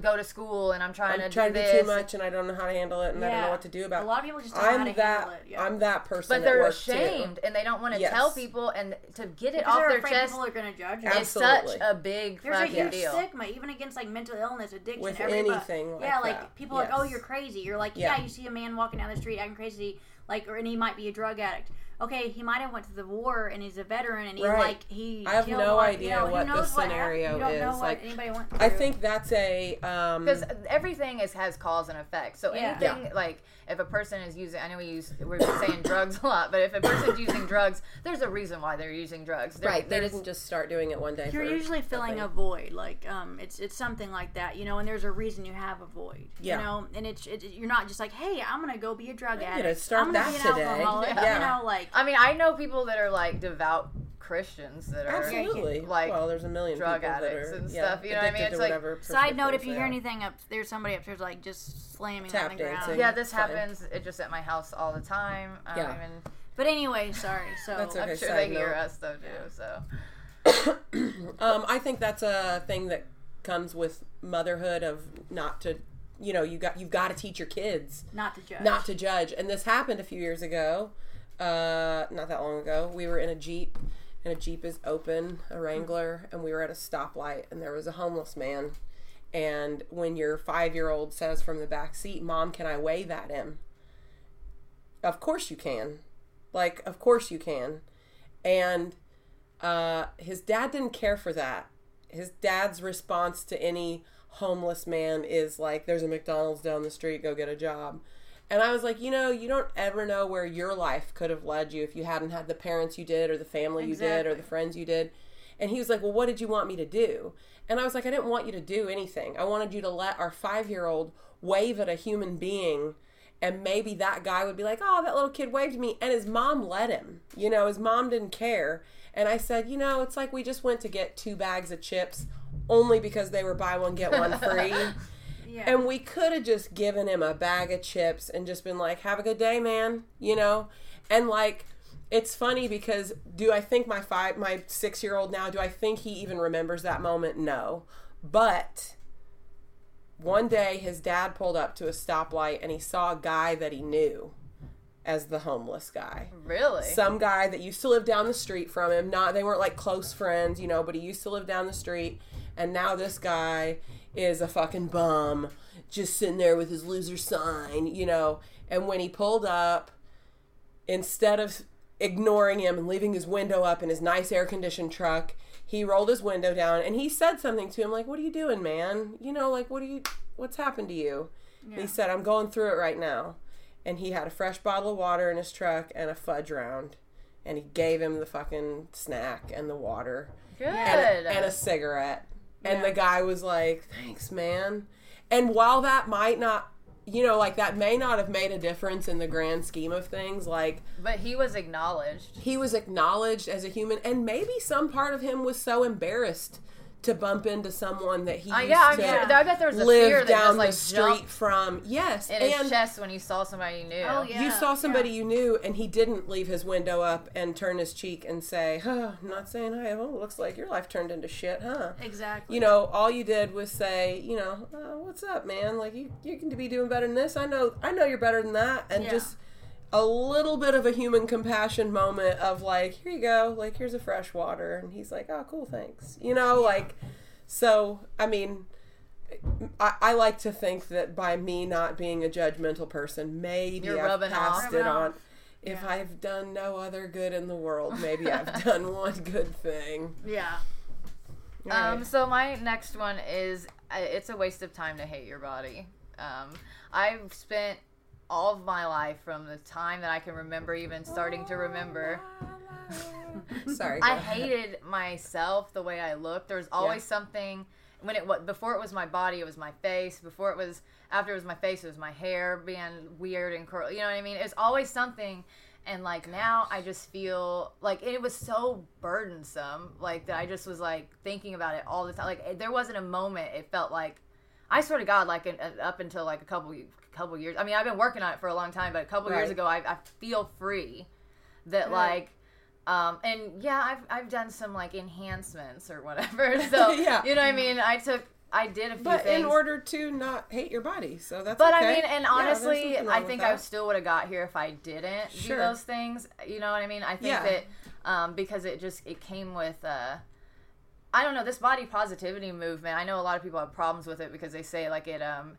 [SPEAKER 1] go to school and I'm trying
[SPEAKER 3] I'm
[SPEAKER 1] to
[SPEAKER 3] trying
[SPEAKER 1] do
[SPEAKER 3] to
[SPEAKER 1] this.
[SPEAKER 3] do too much and I don't know how to handle it and I don't know what to do about it.
[SPEAKER 2] A lot of people just don't know how
[SPEAKER 3] I'm
[SPEAKER 2] to
[SPEAKER 3] that
[SPEAKER 2] handle it. Yeah.
[SPEAKER 3] I'm that person
[SPEAKER 1] But they're
[SPEAKER 3] work,
[SPEAKER 1] ashamed
[SPEAKER 3] too.
[SPEAKER 1] and they don't want to
[SPEAKER 3] Yes.
[SPEAKER 1] tell people and to get it
[SPEAKER 2] because
[SPEAKER 1] off
[SPEAKER 2] they're
[SPEAKER 1] their
[SPEAKER 2] afraid
[SPEAKER 1] chest
[SPEAKER 2] people are gonna judge you.
[SPEAKER 1] is such a big
[SPEAKER 2] There's a huge
[SPEAKER 1] deal.
[SPEAKER 2] stigma, even against like mental illness, addiction,
[SPEAKER 3] With
[SPEAKER 2] everybody.
[SPEAKER 3] anything like
[SPEAKER 2] yeah, like
[SPEAKER 3] that.
[SPEAKER 2] people are like, oh, you're crazy. You're like,
[SPEAKER 3] Yeah.
[SPEAKER 2] yeah. you see a man walking down the street acting crazy, like, or and he might be a drug addict. Okay, he might have went to the war and he's a veteran and he
[SPEAKER 3] Right.
[SPEAKER 2] like he.
[SPEAKER 3] I have
[SPEAKER 2] killed
[SPEAKER 3] no
[SPEAKER 2] one-
[SPEAKER 3] idea
[SPEAKER 2] you know,
[SPEAKER 3] what the
[SPEAKER 2] knows happened.
[SPEAKER 3] scenario
[SPEAKER 2] You don't know
[SPEAKER 3] is,
[SPEAKER 2] what
[SPEAKER 3] like,
[SPEAKER 2] anybody went
[SPEAKER 3] I think that's a um
[SPEAKER 1] because everything is has cause and effect. So
[SPEAKER 2] Yeah.
[SPEAKER 1] anything like if a person is using, I know we use we're saying drugs a lot, but if a person's using drugs, there's a reason why they're using drugs. There-
[SPEAKER 3] right. They
[SPEAKER 1] there's-
[SPEAKER 3] didn't just start doing it one day.
[SPEAKER 2] You're usually filling
[SPEAKER 3] nothing.
[SPEAKER 2] a void, like um, it's it's something like that, you know. And there's a reason you have a void,
[SPEAKER 3] Yeah.
[SPEAKER 2] you know. And it's it, you're not just like, hey, I'm gonna go be a drug
[SPEAKER 3] gonna
[SPEAKER 2] addict.
[SPEAKER 3] start
[SPEAKER 2] I'm gonna
[SPEAKER 3] that
[SPEAKER 2] be an
[SPEAKER 3] today."
[SPEAKER 2] alcoholic,
[SPEAKER 3] Yeah.
[SPEAKER 2] you know, like
[SPEAKER 1] I mean, I know people that are like devout Christians that are
[SPEAKER 3] Absolutely.
[SPEAKER 1] like
[SPEAKER 3] well, there's a million
[SPEAKER 1] drug
[SPEAKER 3] people that
[SPEAKER 1] addicts
[SPEAKER 3] are,
[SPEAKER 1] and
[SPEAKER 3] yeah,
[SPEAKER 1] stuff, you know what I mean? It's like-
[SPEAKER 3] whatever
[SPEAKER 2] Side note: If you hear anything up, there's somebody upstairs like just slamming
[SPEAKER 3] Tap
[SPEAKER 2] on the ground.
[SPEAKER 1] Yeah, this
[SPEAKER 3] Fine.
[SPEAKER 1] happens. It just at my house all the time. I
[SPEAKER 3] Yeah.
[SPEAKER 1] even.
[SPEAKER 2] But anyway, sorry. So
[SPEAKER 3] That's okay.
[SPEAKER 1] I'm sure
[SPEAKER 3] side
[SPEAKER 1] they hear us though too. So
[SPEAKER 3] Um, I think that's a thing that comes with motherhood of not to, you know, you got you've got to teach your kids
[SPEAKER 2] not to judge.
[SPEAKER 3] not to judge. And this happened a few years ago, uh, not that long ago. We were in a jeep, and a jeep is open, a Wrangler, and we were at a stoplight, and there was a homeless man. And when your five year old says from the back seat, "Mom, can I wave at him?" Of course you can, like of course you can, and uh, his dad didn't care for that. His dad's response to any homeless man is like, "There's a McDonald's down the street. Go get a job." And I was like, you know, you don't ever know where your life could have led you if you hadn't had the parents you did, or the family you did, or the friends you did. And he was like, well, what did you want me to do? And I was like, I didn't want you to do anything. I wanted you to let our five year old wave at a human being and maybe that guy would be like, "Oh, that little kid waved at me," and his mom let him. You know, his mom didn't care. And I said, "You know, it's like we just went to get two bags of chips only because they were buy one get one free."
[SPEAKER 2] Yeah.
[SPEAKER 3] And we could have just given him a bag of chips and just been like, "Have a good day, man," you know? And like it's funny because do I think my 5 my 6-year-old now do I think he even remembers that moment? No. But one day his dad pulled up to a stoplight and he saw a guy that he knew as the homeless guy
[SPEAKER 1] really,
[SPEAKER 3] some guy that used to live down the street from him. Not they weren't like close friends, you know, but he used to live down the street, and now this guy is a fucking bum, just sitting there with his loser sign, you know. And when he pulled up, instead of ignoring him and leaving his window up in his nice air conditioned truck, he rolled his window down and he said something to him like, "What are you doing, man? You know, like what are you? What's happened to you?" He said, "I'm going through it right now." and he had a fresh bottle of water in his truck and a fudge round and he gave him the fucking snack and the water
[SPEAKER 1] good.
[SPEAKER 3] and, a, and a cigarette and
[SPEAKER 2] Yeah.
[SPEAKER 3] the guy was like thanks man and while that might not you know like that may not have made a difference in the grand scheme of things like
[SPEAKER 1] but he was acknowledged.
[SPEAKER 3] he was acknowledged as a human and maybe some part of him was so embarrassed to bump into someone that he
[SPEAKER 1] Uh,
[SPEAKER 3] used
[SPEAKER 1] yeah, I'm
[SPEAKER 3] to
[SPEAKER 1] sure. I bet there was a
[SPEAKER 3] live
[SPEAKER 1] fear that
[SPEAKER 3] down
[SPEAKER 1] just like
[SPEAKER 3] the street from. Yes,
[SPEAKER 1] in his
[SPEAKER 3] and
[SPEAKER 1] chest when he saw somebody he knew.
[SPEAKER 2] Oh, yeah.
[SPEAKER 3] you saw somebody you knew, and he didn't leave his window up and turn his cheek and say, huh, "I'm not saying hi. Oh, looks like your life turned into shit, huh?"
[SPEAKER 2] Exactly.
[SPEAKER 3] You know, all you did was say, you know, uh, "What's up, man? Like you, you can be doing better than this. I know, I know you're better than that." And
[SPEAKER 2] Yeah.
[SPEAKER 3] just a little bit of a human compassion moment of like, "Here you go. Like here's a fresh water," and he's like, "Oh, cool, thanks." You know, like, so I mean. I, I like to think that by me not being a judgmental person, maybe
[SPEAKER 1] You're
[SPEAKER 3] I've passed
[SPEAKER 1] off.
[SPEAKER 3] it on. If
[SPEAKER 2] Yeah.
[SPEAKER 3] I've done no other good in the world, maybe I've done one good thing.
[SPEAKER 2] yeah.
[SPEAKER 1] Um, so my next one is uh, it's a waste of time to hate your body. Um, I've spent all of my life from the time that I can remember, even starting to remember.
[SPEAKER 3] Sorry.
[SPEAKER 1] I hated myself the way I looked. There was always something when it was before it was my body, it was my face. Before it was after it was my face, it was my hair being weird and curly. You know what I mean? It's always something. And like now, I just feel like it was so burdensome. Like that, I just was like thinking about it all the time. Like it- there wasn't a moment it felt like. I swear to God, like in, uh, up until like a couple couple years. I mean, I've been working on it for a long time, but a couple years ago, I, I feel free. That like um, and yeah, I've I've done some like enhancements or whatever. So
[SPEAKER 3] Yeah.
[SPEAKER 1] you know what I mean. I took I did a few
[SPEAKER 3] But
[SPEAKER 1] things.
[SPEAKER 3] in order to not hate your body, so that's.
[SPEAKER 1] but
[SPEAKER 3] okay.
[SPEAKER 1] I mean, and honestly,
[SPEAKER 3] wrong
[SPEAKER 1] I think. I still would have got here if I didn't
[SPEAKER 3] Sure.
[SPEAKER 1] do those things. You know what I mean? I think
[SPEAKER 3] Yeah.
[SPEAKER 1] that um, because it just it came with. Uh, I don't know this body positivity movement. I know a lot of people have problems with it because they say like it um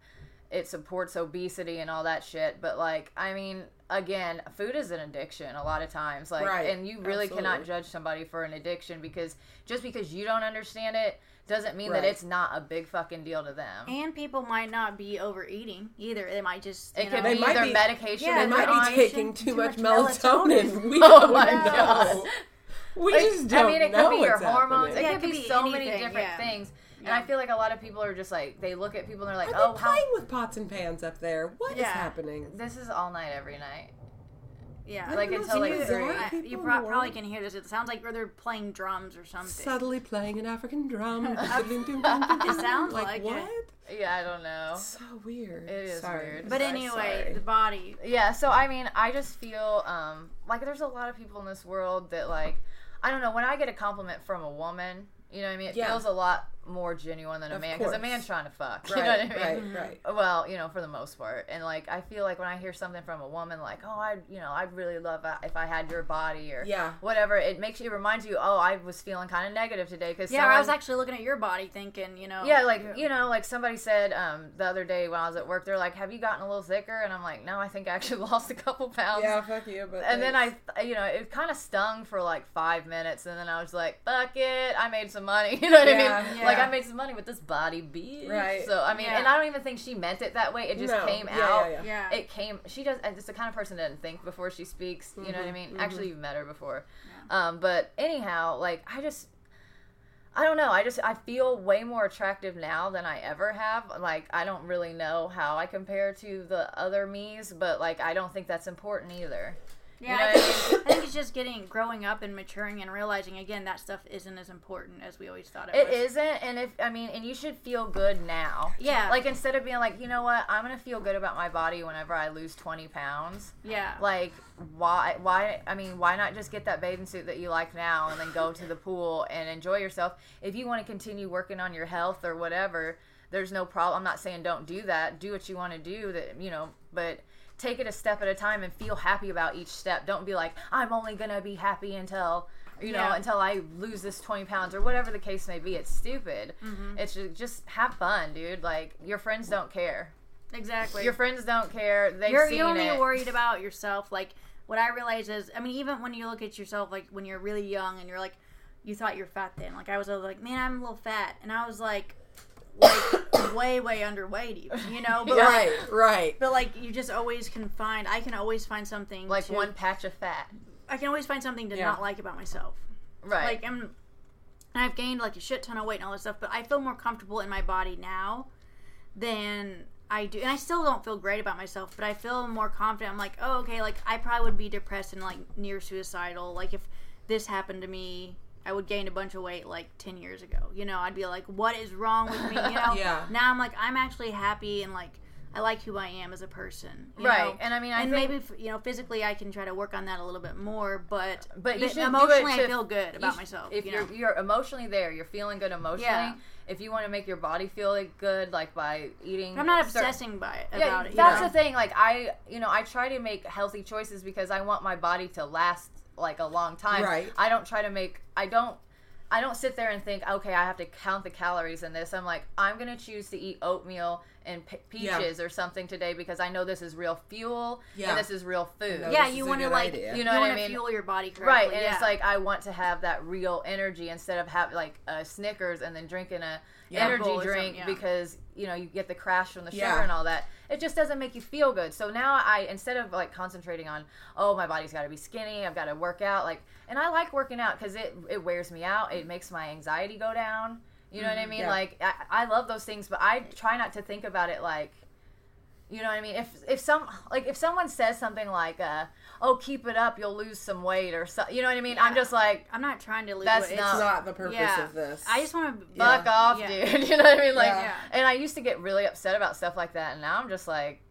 [SPEAKER 1] it supports obesity and all that shit. But like I mean, again, food is an addiction a lot of times. Like,
[SPEAKER 3] Right.
[SPEAKER 1] and you really
[SPEAKER 3] Absolutely.
[SPEAKER 1] cannot judge somebody for an addiction because just because you don't understand it doesn't mean
[SPEAKER 3] Right.
[SPEAKER 1] that it's not a big fucking deal to them.
[SPEAKER 2] And people might not be overeating either. They might just. You
[SPEAKER 1] It could
[SPEAKER 2] know,
[SPEAKER 3] They
[SPEAKER 1] be
[SPEAKER 3] might
[SPEAKER 1] their
[SPEAKER 3] be-
[SPEAKER 1] medication.
[SPEAKER 2] Yeah,
[SPEAKER 3] They might
[SPEAKER 1] they're
[SPEAKER 3] be taking too,
[SPEAKER 2] too
[SPEAKER 3] much,
[SPEAKER 2] much
[SPEAKER 3] melatonin.
[SPEAKER 2] melatonin.
[SPEAKER 3] We
[SPEAKER 1] Oh
[SPEAKER 3] don't
[SPEAKER 1] my
[SPEAKER 3] know.
[SPEAKER 1] God.
[SPEAKER 3] We
[SPEAKER 1] Like,
[SPEAKER 3] just don't
[SPEAKER 1] I mean, it could be your
[SPEAKER 3] what's
[SPEAKER 1] hormones. It.
[SPEAKER 2] Yeah,
[SPEAKER 1] could,
[SPEAKER 2] it could
[SPEAKER 1] be,
[SPEAKER 2] be
[SPEAKER 1] so many different
[SPEAKER 2] yeah.
[SPEAKER 1] things. And I feel like a lot of people are just like they look at people and they're like,
[SPEAKER 3] Are
[SPEAKER 1] "Oh,
[SPEAKER 3] they
[SPEAKER 1] how
[SPEAKER 3] playing with pots and pans up there? What is
[SPEAKER 2] Yeah.
[SPEAKER 3] happening?
[SPEAKER 1] this is all night every night."
[SPEAKER 2] Yeah.
[SPEAKER 1] Like,
[SPEAKER 3] don't
[SPEAKER 1] until,
[SPEAKER 3] know,
[SPEAKER 1] like,
[SPEAKER 3] see
[SPEAKER 1] three.
[SPEAKER 3] other
[SPEAKER 2] I-
[SPEAKER 3] people
[SPEAKER 2] you
[SPEAKER 3] in
[SPEAKER 2] pro-
[SPEAKER 3] the
[SPEAKER 2] probably
[SPEAKER 3] world
[SPEAKER 2] can hear this. It sounds like they're playing drums or something.
[SPEAKER 3] subtly playing an African drum. it
[SPEAKER 2] It sounds like it.
[SPEAKER 3] what?
[SPEAKER 1] Yeah, I don't know.
[SPEAKER 3] So weird.
[SPEAKER 1] It is
[SPEAKER 3] Sorry.
[SPEAKER 1] weird.
[SPEAKER 2] But
[SPEAKER 3] Sorry,
[SPEAKER 2] anyway,
[SPEAKER 3] sorry.
[SPEAKER 2] the body.
[SPEAKER 1] Yeah, so I mean, I just feel um like there's a lot of people in this world that like I don't know, when I get a compliment from a woman, you know what I mean? It
[SPEAKER 3] Yeah.
[SPEAKER 1] feels a lot more genuine than a
[SPEAKER 3] Of
[SPEAKER 1] man because a man's trying to fuck.
[SPEAKER 3] right,
[SPEAKER 1] You know what I mean?
[SPEAKER 3] right, right.
[SPEAKER 1] Well, you know, for the most part, and like I feel like when I hear something from a woman, like, oh, I, you know, I'd really love if I had your body or
[SPEAKER 3] Yeah.
[SPEAKER 1] whatever. It makes you, it reminds you, oh, I was feeling kind of negative today because
[SPEAKER 2] Yeah, I was actually looking at your body, thinking, you know.
[SPEAKER 1] yeah, like you know, like somebody said um, the other day when I was at work, they're like, "Have you gotten a little thicker?" And I'm like, "No, I think I actually lost a couple pounds."
[SPEAKER 3] Yeah, fuck you. But
[SPEAKER 1] And then I, you know, it kind of stung for like five minutes, and then I was like, "Fuck it, I made some money." You know what
[SPEAKER 3] Yeah,
[SPEAKER 1] I mean?
[SPEAKER 3] yeah.
[SPEAKER 1] Like I made some money with this body, bitch.
[SPEAKER 3] Right.
[SPEAKER 1] So I mean,
[SPEAKER 2] Yeah.
[SPEAKER 1] and I don't even think she meant it that way. It just
[SPEAKER 3] No.
[SPEAKER 1] came
[SPEAKER 3] Yeah,
[SPEAKER 1] out.
[SPEAKER 3] yeah, yeah.
[SPEAKER 2] Yeah.
[SPEAKER 1] It came. She does. It's the kind of person that doesn't think before she speaks. You know what I
[SPEAKER 3] Mm-hmm,
[SPEAKER 1] mean? Actually, you've met her before. Um, but anyhow, like I just. I don't know. I just I feel way more attractive now than I ever have. Like I don't really know how I compare to the other me's, but like I don't think that's important either.
[SPEAKER 2] Yeah,
[SPEAKER 1] You know
[SPEAKER 2] I, think, I think it's just getting, growing up and maturing and realizing again that stuff isn't as important as we always thought it,
[SPEAKER 1] It
[SPEAKER 2] was.
[SPEAKER 1] isn't, and if I mean, and you should feel good now.
[SPEAKER 2] Yeah.
[SPEAKER 1] Like instead of being like, you know what, I'm gonna feel good about my body whenever I lose 20 pounds.
[SPEAKER 2] Yeah.
[SPEAKER 1] Like, why? Why? I mean, why not just get that bathing suit that you like now and then go to the pool and enjoy yourself? If you want to continue working on your health or whatever, there's no problem. I'm not saying don't do that. Do what you want to do. That you know, but take it a step at a time and feel happy about each step. Don't be like, I'm only gonna be happy until you know
[SPEAKER 2] Yeah.
[SPEAKER 1] until I lose this 20 pounds or whatever the case may be. It's stupid.
[SPEAKER 2] Mm-hmm.
[SPEAKER 1] It's just, just have fun, dude. Like your friends don't care.
[SPEAKER 2] exactly.
[SPEAKER 1] Your friends don't care. They've
[SPEAKER 2] you're,
[SPEAKER 1] seen
[SPEAKER 2] you're only
[SPEAKER 1] it.
[SPEAKER 2] worried about yourself. Like what I realize is, I mean, even when you look at yourself, like when you're really young and you're like, you thought you're fat then. Like I was like, man, I'm a little fat, and I was like, like way, way underweight, even. You know, but like,
[SPEAKER 3] right, right.
[SPEAKER 2] but like you just always can find. I can always find something
[SPEAKER 1] like
[SPEAKER 2] to-
[SPEAKER 1] one patch of fat.
[SPEAKER 2] I can always find something to
[SPEAKER 3] Yeah.
[SPEAKER 2] not like about myself.
[SPEAKER 1] Right.
[SPEAKER 2] Like I'm, I've gained like a shit ton of weight and all this stuff, but I feel more comfortable in my body now than I do. And I still don't feel great about myself, but I feel more confident. I'm like, oh, okay, like I probably would be depressed and like near suicidal. Like if this happened to me, I would gain a bunch of weight like 10 years ago. You know, I'd be like, what is wrong with me? You know?
[SPEAKER 3] Yeah.
[SPEAKER 2] Now I'm like, I'm actually happy and like, I like who I am as a person. you
[SPEAKER 1] Right.
[SPEAKER 2] know?
[SPEAKER 1] And I mean, I
[SPEAKER 2] and maybe, you know, physically I can try to work on that a little bit more, but,
[SPEAKER 1] But
[SPEAKER 2] but emotionally I feel good about myself.
[SPEAKER 1] If
[SPEAKER 2] you
[SPEAKER 1] you're
[SPEAKER 2] know?
[SPEAKER 1] you're emotionally there, you're feeling good emotionally.
[SPEAKER 2] Yeah.
[SPEAKER 1] If you want to make your body feel like good, like by eating,
[SPEAKER 2] I'm not
[SPEAKER 1] certain-
[SPEAKER 2] obsessing by it,
[SPEAKER 1] Yeah,
[SPEAKER 2] about it.
[SPEAKER 1] that's
[SPEAKER 2] know?
[SPEAKER 1] the thing. Like I, you know, I try to make healthy choices because I want my body to last like a long time.
[SPEAKER 3] Right.
[SPEAKER 1] I don't try to make. I don't. I don't sit there and think, okay, I have to count the calories in this. I'm like, I'm gonna choose to eat oatmeal and pe-
[SPEAKER 3] Yeah.
[SPEAKER 1] peaches or something today because I know this is real fuel
[SPEAKER 3] Yeah.
[SPEAKER 1] and this is real food.
[SPEAKER 3] No,
[SPEAKER 2] Yeah, you want to like,
[SPEAKER 3] idea.
[SPEAKER 2] you,
[SPEAKER 1] You know what I
[SPEAKER 2] want to
[SPEAKER 1] mean?
[SPEAKER 2] fuel your body correctly.
[SPEAKER 1] Right, and
[SPEAKER 2] yeah.
[SPEAKER 1] it's like I want to have that real energy instead of have like a Snickers and then drinking a
[SPEAKER 3] Yeah.
[SPEAKER 1] energy drink
[SPEAKER 2] yeah.
[SPEAKER 1] because you know you get the crash from the sugar
[SPEAKER 3] Yeah.
[SPEAKER 1] and all that. It just doesn't make you feel good. So now I instead of like concentrating on oh my body's got to be skinny, I've got to work out like, and I like working out because it it wears me out. It makes my anxiety go down. You know what I mean?
[SPEAKER 3] Yeah.
[SPEAKER 1] Like I, I love those things, but I try not to think about it like you know what I mean? If if some like if someone says something like, uh, "Oh, keep it up, you'll lose some weight," or so, you know what I mean? I'm just like,
[SPEAKER 2] I'm not trying to lose
[SPEAKER 1] That's
[SPEAKER 2] weight.
[SPEAKER 1] not-
[SPEAKER 3] It's not the purpose
[SPEAKER 2] yeah.
[SPEAKER 3] of this.
[SPEAKER 2] I just want to
[SPEAKER 3] Yeah.
[SPEAKER 1] "Fuck off,
[SPEAKER 2] Yeah.
[SPEAKER 1] dude." You know what I mean? Like,
[SPEAKER 3] Yeah.
[SPEAKER 2] Yeah.
[SPEAKER 1] and I used to get really upset about stuff like that, and now I'm just like,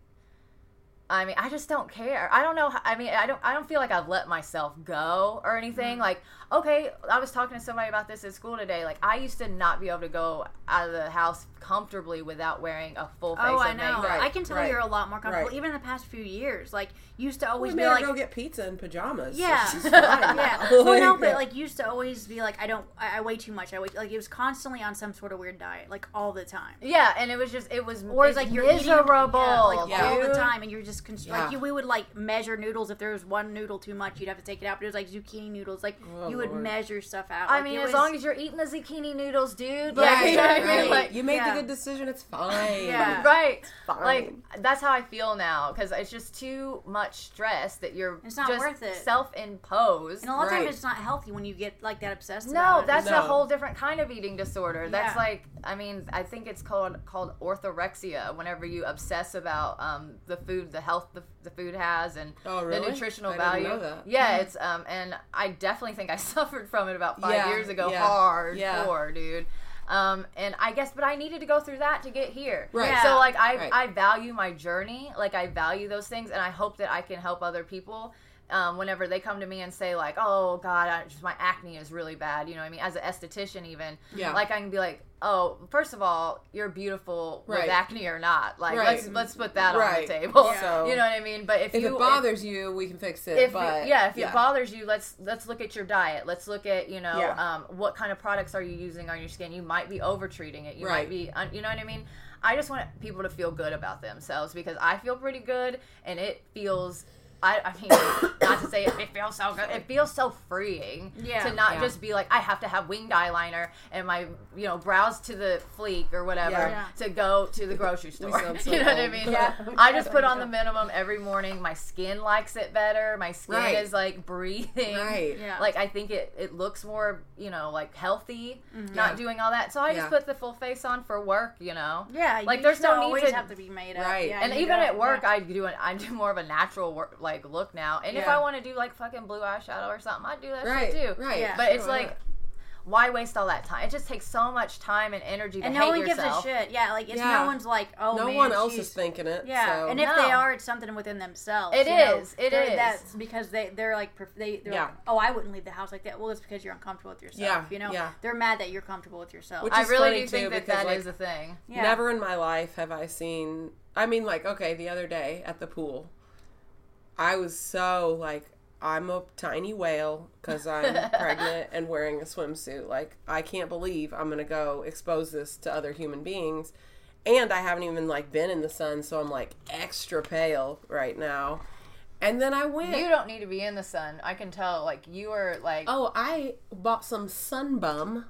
[SPEAKER 1] I mean, I just don't care. I don't know. How, I mean, I don't. I don't feel like I've let myself go or
[SPEAKER 2] Mm-hmm.
[SPEAKER 1] anything. Like, okay, I was talking to somebody about this at school today. Like, I used to not be able to go out of the house comfortably without wearing a full face
[SPEAKER 2] Oh,
[SPEAKER 1] of
[SPEAKER 2] I know.
[SPEAKER 1] makeup.
[SPEAKER 2] I can tell
[SPEAKER 3] right,
[SPEAKER 2] you're a lot more comfortable.
[SPEAKER 3] right.
[SPEAKER 2] Even in the past few years, like used to always
[SPEAKER 3] made
[SPEAKER 2] be
[SPEAKER 3] her
[SPEAKER 2] like,
[SPEAKER 3] go get pizza in pajamas.
[SPEAKER 2] yeah,
[SPEAKER 3] she's fine
[SPEAKER 2] yeah.
[SPEAKER 3] now.
[SPEAKER 2] Well, no, but like used to always be like, I don't, I, I weigh too much. I weigh like it was constantly on some sort of weird diet, like all the time.
[SPEAKER 1] Yeah, and it was just it was
[SPEAKER 2] Or it's like you're eating-
[SPEAKER 1] miserable,
[SPEAKER 2] yeah, like
[SPEAKER 3] Yeah.
[SPEAKER 2] all the time, and you're just const-
[SPEAKER 3] Yeah.
[SPEAKER 2] like you, we would like measure noodles. If there was one noodle too much, you'd have to take it out. But it was like zucchini noodles. Like
[SPEAKER 3] Oh,
[SPEAKER 2] you would
[SPEAKER 3] Lord.
[SPEAKER 2] measure stuff out.
[SPEAKER 1] I mean, as
[SPEAKER 2] was-
[SPEAKER 1] long as you're eating the zucchini noodles, dude.
[SPEAKER 2] Yeah,
[SPEAKER 1] Like, you know what I mean?
[SPEAKER 2] right.
[SPEAKER 1] Like,
[SPEAKER 3] you made
[SPEAKER 2] yeah.
[SPEAKER 3] the good decision. It's fine.
[SPEAKER 2] Yeah.
[SPEAKER 1] right.
[SPEAKER 3] fine.
[SPEAKER 1] Like that's how I feel now because it's just too much stress that you're
[SPEAKER 2] It's not
[SPEAKER 1] just
[SPEAKER 2] worth it.
[SPEAKER 1] self-imposed.
[SPEAKER 2] and a lot of times it's not healthy when you get like that obsessed.
[SPEAKER 1] No,
[SPEAKER 2] about it.
[SPEAKER 1] that's
[SPEAKER 3] No.
[SPEAKER 1] a whole different kind of eating disorder. That's
[SPEAKER 2] Yeah.
[SPEAKER 1] like, I mean, I think it's called called orthorexia. Whenever you obsess about um, the food, the health the, the food has, and
[SPEAKER 3] Oh, really?
[SPEAKER 1] the nutritional
[SPEAKER 3] I didn't
[SPEAKER 1] value.
[SPEAKER 3] know that.
[SPEAKER 1] Yeah, it's um, and I definitely think I suffered from it about five
[SPEAKER 3] Yeah,
[SPEAKER 1] years ago.
[SPEAKER 3] yeah,
[SPEAKER 1] Hardcore,
[SPEAKER 3] yeah.
[SPEAKER 1] dude. Um, and I guess, but I needed to go through that to get here.
[SPEAKER 3] Right.
[SPEAKER 2] Yeah.
[SPEAKER 1] So like, I
[SPEAKER 3] Right.
[SPEAKER 1] I value my journey. Like I value those things, and I hope that I can help other people. Um, whenever they come to me and say like, "Oh God, I, just my acne is really bad," you know, what I mean, as an esthetician, even,
[SPEAKER 3] Yeah.
[SPEAKER 1] like I can be like, "Oh, first of all, you're beautiful with acne or not. Like,
[SPEAKER 3] Right.
[SPEAKER 1] let's let's put that on the table.
[SPEAKER 3] So-
[SPEAKER 1] you know what I mean? But if,
[SPEAKER 3] If
[SPEAKER 1] you
[SPEAKER 3] it bothers you, we can fix it.
[SPEAKER 1] if
[SPEAKER 3] but
[SPEAKER 1] it, yeah, if it bothers you, let's let's look at your diet. Let's look at you know
[SPEAKER 3] Yeah.
[SPEAKER 1] um, what kind of products are you using on your skin. You might be over treating it. You
[SPEAKER 3] Right.
[SPEAKER 1] might be you know what I mean. I just want people to feel good about themselves because I feel pretty good, and it feels. I, I mean, not to say it, it feels so good. It feels so freeing
[SPEAKER 2] Yeah.
[SPEAKER 1] to not
[SPEAKER 3] Yeah.
[SPEAKER 1] just be like I have to have winged eyeliner and my you know brows to the fleek or whatever
[SPEAKER 3] Yeah.
[SPEAKER 1] to go to the grocery store.
[SPEAKER 3] so
[SPEAKER 1] you know what I mean?
[SPEAKER 3] Yeah.
[SPEAKER 1] I just put on the minimum every morning. My skin likes it better. My skin
[SPEAKER 3] Right.
[SPEAKER 1] is like breathing.
[SPEAKER 3] Right.
[SPEAKER 2] Yeah.
[SPEAKER 1] Like I think it it looks more, you know, like healthy,
[SPEAKER 2] Mm-hmm.
[SPEAKER 1] not
[SPEAKER 3] Yeah.
[SPEAKER 1] doing all that. So I just put the full face on for work, you know.
[SPEAKER 2] Yeah,
[SPEAKER 1] Like,
[SPEAKER 2] you
[SPEAKER 1] there's no need to-
[SPEAKER 2] have to be made up.
[SPEAKER 3] Right.
[SPEAKER 2] Yeah,
[SPEAKER 1] and even
[SPEAKER 2] don't-
[SPEAKER 1] at work,
[SPEAKER 2] yeah.
[SPEAKER 1] I do an, I do more of a natural work like look now. And if I want to do like fucking blue eyeshadow or something, I do that
[SPEAKER 3] Right.
[SPEAKER 1] shit too.
[SPEAKER 3] Right.
[SPEAKER 2] Yeah.
[SPEAKER 1] But it's
[SPEAKER 3] Sure,
[SPEAKER 1] like, why waste all that time? It just takes so much time and energy to
[SPEAKER 2] and
[SPEAKER 1] hate
[SPEAKER 2] no one
[SPEAKER 1] yourself.
[SPEAKER 2] gives a shit. Yeah, like it's
[SPEAKER 3] Yeah.
[SPEAKER 2] no one's like, oh,
[SPEAKER 3] no
[SPEAKER 2] man,
[SPEAKER 3] one else
[SPEAKER 2] she's-
[SPEAKER 3] is thinking it.
[SPEAKER 2] Yeah,
[SPEAKER 3] so.
[SPEAKER 2] and if
[SPEAKER 1] No.
[SPEAKER 2] they are, it's something within themselves.
[SPEAKER 1] It
[SPEAKER 2] you know?
[SPEAKER 1] it
[SPEAKER 2] They're-
[SPEAKER 1] is.
[SPEAKER 2] That's because they they're like they they're
[SPEAKER 3] Yeah.
[SPEAKER 2] like, oh, I wouldn't leave the house like that. Well, it's because you're uncomfortable with yourself.
[SPEAKER 3] Yeah,
[SPEAKER 2] you know,
[SPEAKER 3] yeah.
[SPEAKER 2] they're mad that you're comfortable with yourself.
[SPEAKER 3] Which
[SPEAKER 1] I
[SPEAKER 3] is
[SPEAKER 1] really
[SPEAKER 3] funny,
[SPEAKER 1] do think
[SPEAKER 3] too,
[SPEAKER 1] that
[SPEAKER 3] because,
[SPEAKER 1] that
[SPEAKER 3] like,
[SPEAKER 1] is a thing.
[SPEAKER 2] yeah.
[SPEAKER 3] Never in my life have I seen. I mean, like, okay, the other day at the pool, I was so like, I'm a tiny whale because I'm pregnant and wearing a swimsuit. Like, I can't believe I'm gonna go expose this to other human beings, and I haven't even like been in the sun, so I'm like extra pale right now. And then I went.
[SPEAKER 1] You don't need to be in the sun. I can tell. Like you are like.
[SPEAKER 3] oh, I bought some Sun Bum.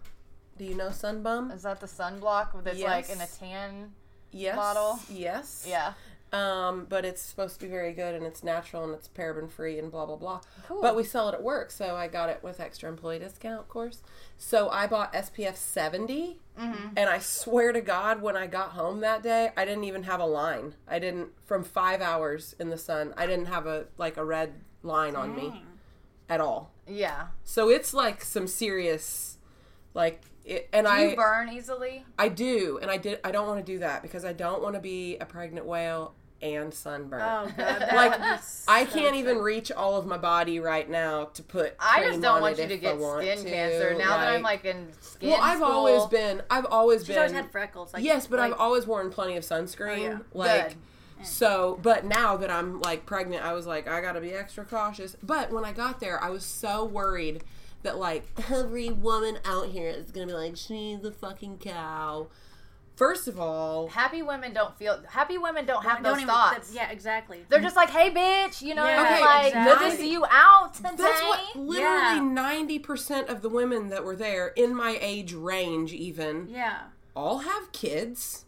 [SPEAKER 3] Do you know Sun Bum?
[SPEAKER 1] Is that the sunblock that's like in a tan?
[SPEAKER 3] Yes.
[SPEAKER 1] bottle?
[SPEAKER 3] Yes.
[SPEAKER 1] Yeah.
[SPEAKER 3] Um, but it's supposed to be very good and it's natural and it's paraben free and blah blah blah.
[SPEAKER 1] Cool.
[SPEAKER 3] But we sell it at work, so I got it with extra employee discount, of course. So I bought SPF 70,
[SPEAKER 1] Mm-hmm.
[SPEAKER 3] and I swear to God, when I got home that day, I didn't even have a line. I didn't from five hours in the sun. I didn't have a like a red line on me. At all.
[SPEAKER 1] Yeah.
[SPEAKER 3] So it's like some serious, like, it, and
[SPEAKER 1] Do
[SPEAKER 3] I
[SPEAKER 1] burn easily?
[SPEAKER 3] I do, and I did. I don't want to do that because I don't want to be a pregnant whale and sunburn.
[SPEAKER 2] Oh god, that
[SPEAKER 3] Like,
[SPEAKER 2] would be
[SPEAKER 3] I
[SPEAKER 2] so
[SPEAKER 3] can't even reach all of my body right now to put.
[SPEAKER 1] I just don't
[SPEAKER 3] on
[SPEAKER 1] want you to get skin
[SPEAKER 3] to,
[SPEAKER 1] cancer. Now that I'm like in skin
[SPEAKER 3] well, I've
[SPEAKER 1] school.
[SPEAKER 3] always been. I've always
[SPEAKER 2] She's
[SPEAKER 3] been.
[SPEAKER 2] always had freckles. Like,
[SPEAKER 3] yes, but
[SPEAKER 2] like,
[SPEAKER 3] I've always worn plenty of sunscreen.
[SPEAKER 2] Oh, yeah.
[SPEAKER 3] Like.
[SPEAKER 1] Good.
[SPEAKER 3] So, but now that I'm like pregnant, I was like, I gotta be extra cautious. But when I got there, I was so worried that like every woman out here is gonna be like, she's a fucking cow. First of all,
[SPEAKER 1] Happy women don't feel. Happy women don't have
[SPEAKER 2] don't
[SPEAKER 1] those
[SPEAKER 2] even-
[SPEAKER 1] thoughts.
[SPEAKER 2] Yeah, exactly.
[SPEAKER 1] They're just like, hey, bitch, you know,
[SPEAKER 2] Yeah,
[SPEAKER 1] they're
[SPEAKER 3] Okay,
[SPEAKER 1] like, good to
[SPEAKER 2] exactly.
[SPEAKER 1] see you out today.
[SPEAKER 3] that's what literally
[SPEAKER 2] Yeah.
[SPEAKER 3] ninety percent of the women that were there in my age range, even
[SPEAKER 2] Yeah.
[SPEAKER 3] all have kids.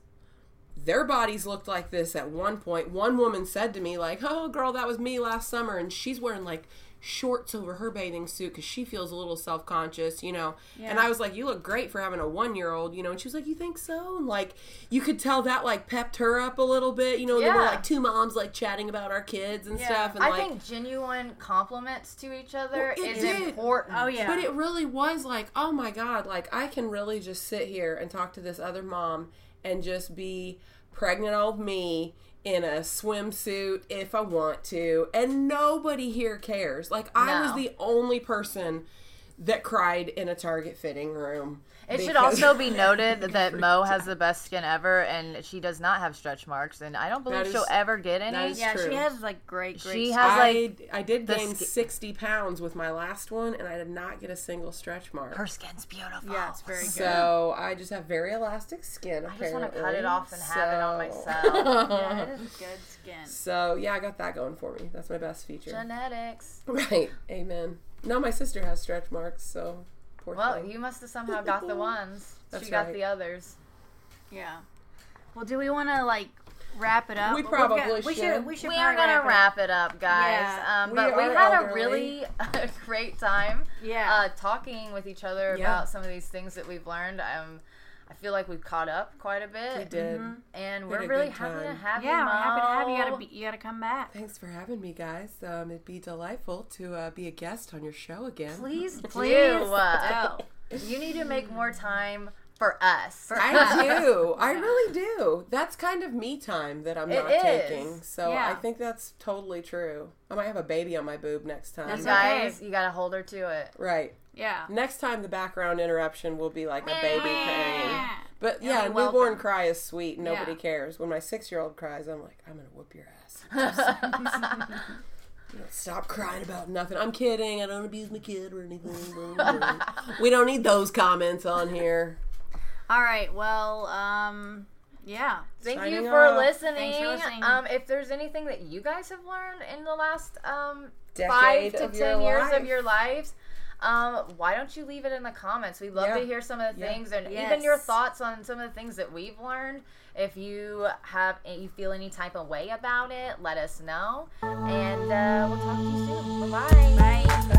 [SPEAKER 3] Their bodies looked like this at one point. One woman said to me, like, "Oh, girl, that was me last summer," and she's wearing like shorts over her bathing suit because she feels a little self conscious, you know. And I was like, "You look great for having a one year old," you know. And she was like, "You think so?" And like, you could tell that like pepped her up a little bit, you know. They were
[SPEAKER 1] Yeah.
[SPEAKER 3] like two moms like chatting about our kids and
[SPEAKER 2] Yeah.
[SPEAKER 3] stuff. And
[SPEAKER 1] I
[SPEAKER 3] like,
[SPEAKER 1] think genuine compliments to each other
[SPEAKER 3] Well, it
[SPEAKER 1] is
[SPEAKER 3] did.
[SPEAKER 1] important.
[SPEAKER 2] Oh yeah.
[SPEAKER 3] But it really was like, oh my god, like I can really just sit here and talk to this other mom and just be pregnant old me in a swimsuit if I want to, and nobody here cares. Like I was the only person that cried in a Target fitting room.
[SPEAKER 1] It should also be noted that Mo has the best skin ever, and she does not have stretch marks, and I don't believe
[SPEAKER 3] That is-
[SPEAKER 1] she'll ever get any.
[SPEAKER 3] that is
[SPEAKER 2] yeah,
[SPEAKER 3] true.
[SPEAKER 2] she has like great, great.
[SPEAKER 1] She has,
[SPEAKER 3] I,
[SPEAKER 1] like,
[SPEAKER 3] I did gain
[SPEAKER 1] ski-
[SPEAKER 3] 60 pounds with my last one, and I did not get a single stretch mark.
[SPEAKER 1] Her skin's beautiful.
[SPEAKER 2] Yeah, it's very good.
[SPEAKER 3] So I just have very elastic skin.
[SPEAKER 1] I just want to cut it off and have it on myself.
[SPEAKER 2] yeah, it is good skin.
[SPEAKER 3] So yeah, I got that going for me. That's my best feature.
[SPEAKER 1] Genetics.
[SPEAKER 3] Right. Amen. No, my sister has stretch marks, so poor
[SPEAKER 1] Well,
[SPEAKER 3] thing.
[SPEAKER 1] you must have somehow got the ones.
[SPEAKER 3] That's
[SPEAKER 1] she got the others.
[SPEAKER 2] Yeah. Well, do we want to like wrap it up?
[SPEAKER 3] We
[SPEAKER 2] We've
[SPEAKER 3] probably
[SPEAKER 2] we
[SPEAKER 3] should.
[SPEAKER 2] should. We should.
[SPEAKER 1] We are gonna wrap it up, guys.
[SPEAKER 2] Yeah.
[SPEAKER 1] um, but we
[SPEAKER 3] are
[SPEAKER 1] had a really great time
[SPEAKER 2] Yeah.
[SPEAKER 1] uh, talking with each other
[SPEAKER 3] Yeah.
[SPEAKER 1] about some of these things that we've learned. Um, I feel like we've caught up quite a bit.
[SPEAKER 3] we did.
[SPEAKER 1] and we're
[SPEAKER 3] a
[SPEAKER 1] really happy to
[SPEAKER 3] time.
[SPEAKER 1] have you.
[SPEAKER 2] yeah, we're happy to have you. You gotta be. You gotta come back.
[SPEAKER 3] Thanks for having me, guys. Um, it'd be delightful to uh, be a guest on your show again.
[SPEAKER 1] Please,
[SPEAKER 2] Please
[SPEAKER 1] do. Uh, you need to make more time for us.
[SPEAKER 3] I do. I really do. That's kind of me time that I'm
[SPEAKER 1] It
[SPEAKER 3] not
[SPEAKER 1] is.
[SPEAKER 3] taking. So
[SPEAKER 2] Yeah.
[SPEAKER 3] I think that's totally true. I might have a baby on my boob next time.
[SPEAKER 2] That's
[SPEAKER 1] you
[SPEAKER 2] okay.
[SPEAKER 1] guys, you gotta hold her to it.
[SPEAKER 3] right.
[SPEAKER 2] Yeah.
[SPEAKER 3] Next time the background interruption will be like a baby crying. But yeah,
[SPEAKER 1] you're
[SPEAKER 3] newborn cry is sweet. Nobody
[SPEAKER 2] Yeah.
[SPEAKER 3] cares. When my six year old cries, I'm like, I'm gonna whoop your ass. You know, Stop crying about nothing. I'm kidding. I don't abuse my kid or anything. we don't need those comments on here.
[SPEAKER 2] All right. Well. Um. Yeah.
[SPEAKER 1] Thank
[SPEAKER 3] Signing
[SPEAKER 1] you for listening.
[SPEAKER 2] For listening.
[SPEAKER 1] Um, if there's anything that you guys have learned in the last um,
[SPEAKER 3] Decade
[SPEAKER 1] five to ten years
[SPEAKER 3] life.
[SPEAKER 1] of your lives, um, why don't you leave it in the comments? We'd love
[SPEAKER 3] Yeah.
[SPEAKER 1] to hear some of the
[SPEAKER 3] Yeah.
[SPEAKER 1] things and
[SPEAKER 2] Yes.
[SPEAKER 1] even your thoughts on some of the things that we've learned. If you have, you feel any type of way about it, let us know, and uh, we'll talk to you soon. Bye-bye.
[SPEAKER 2] Bye.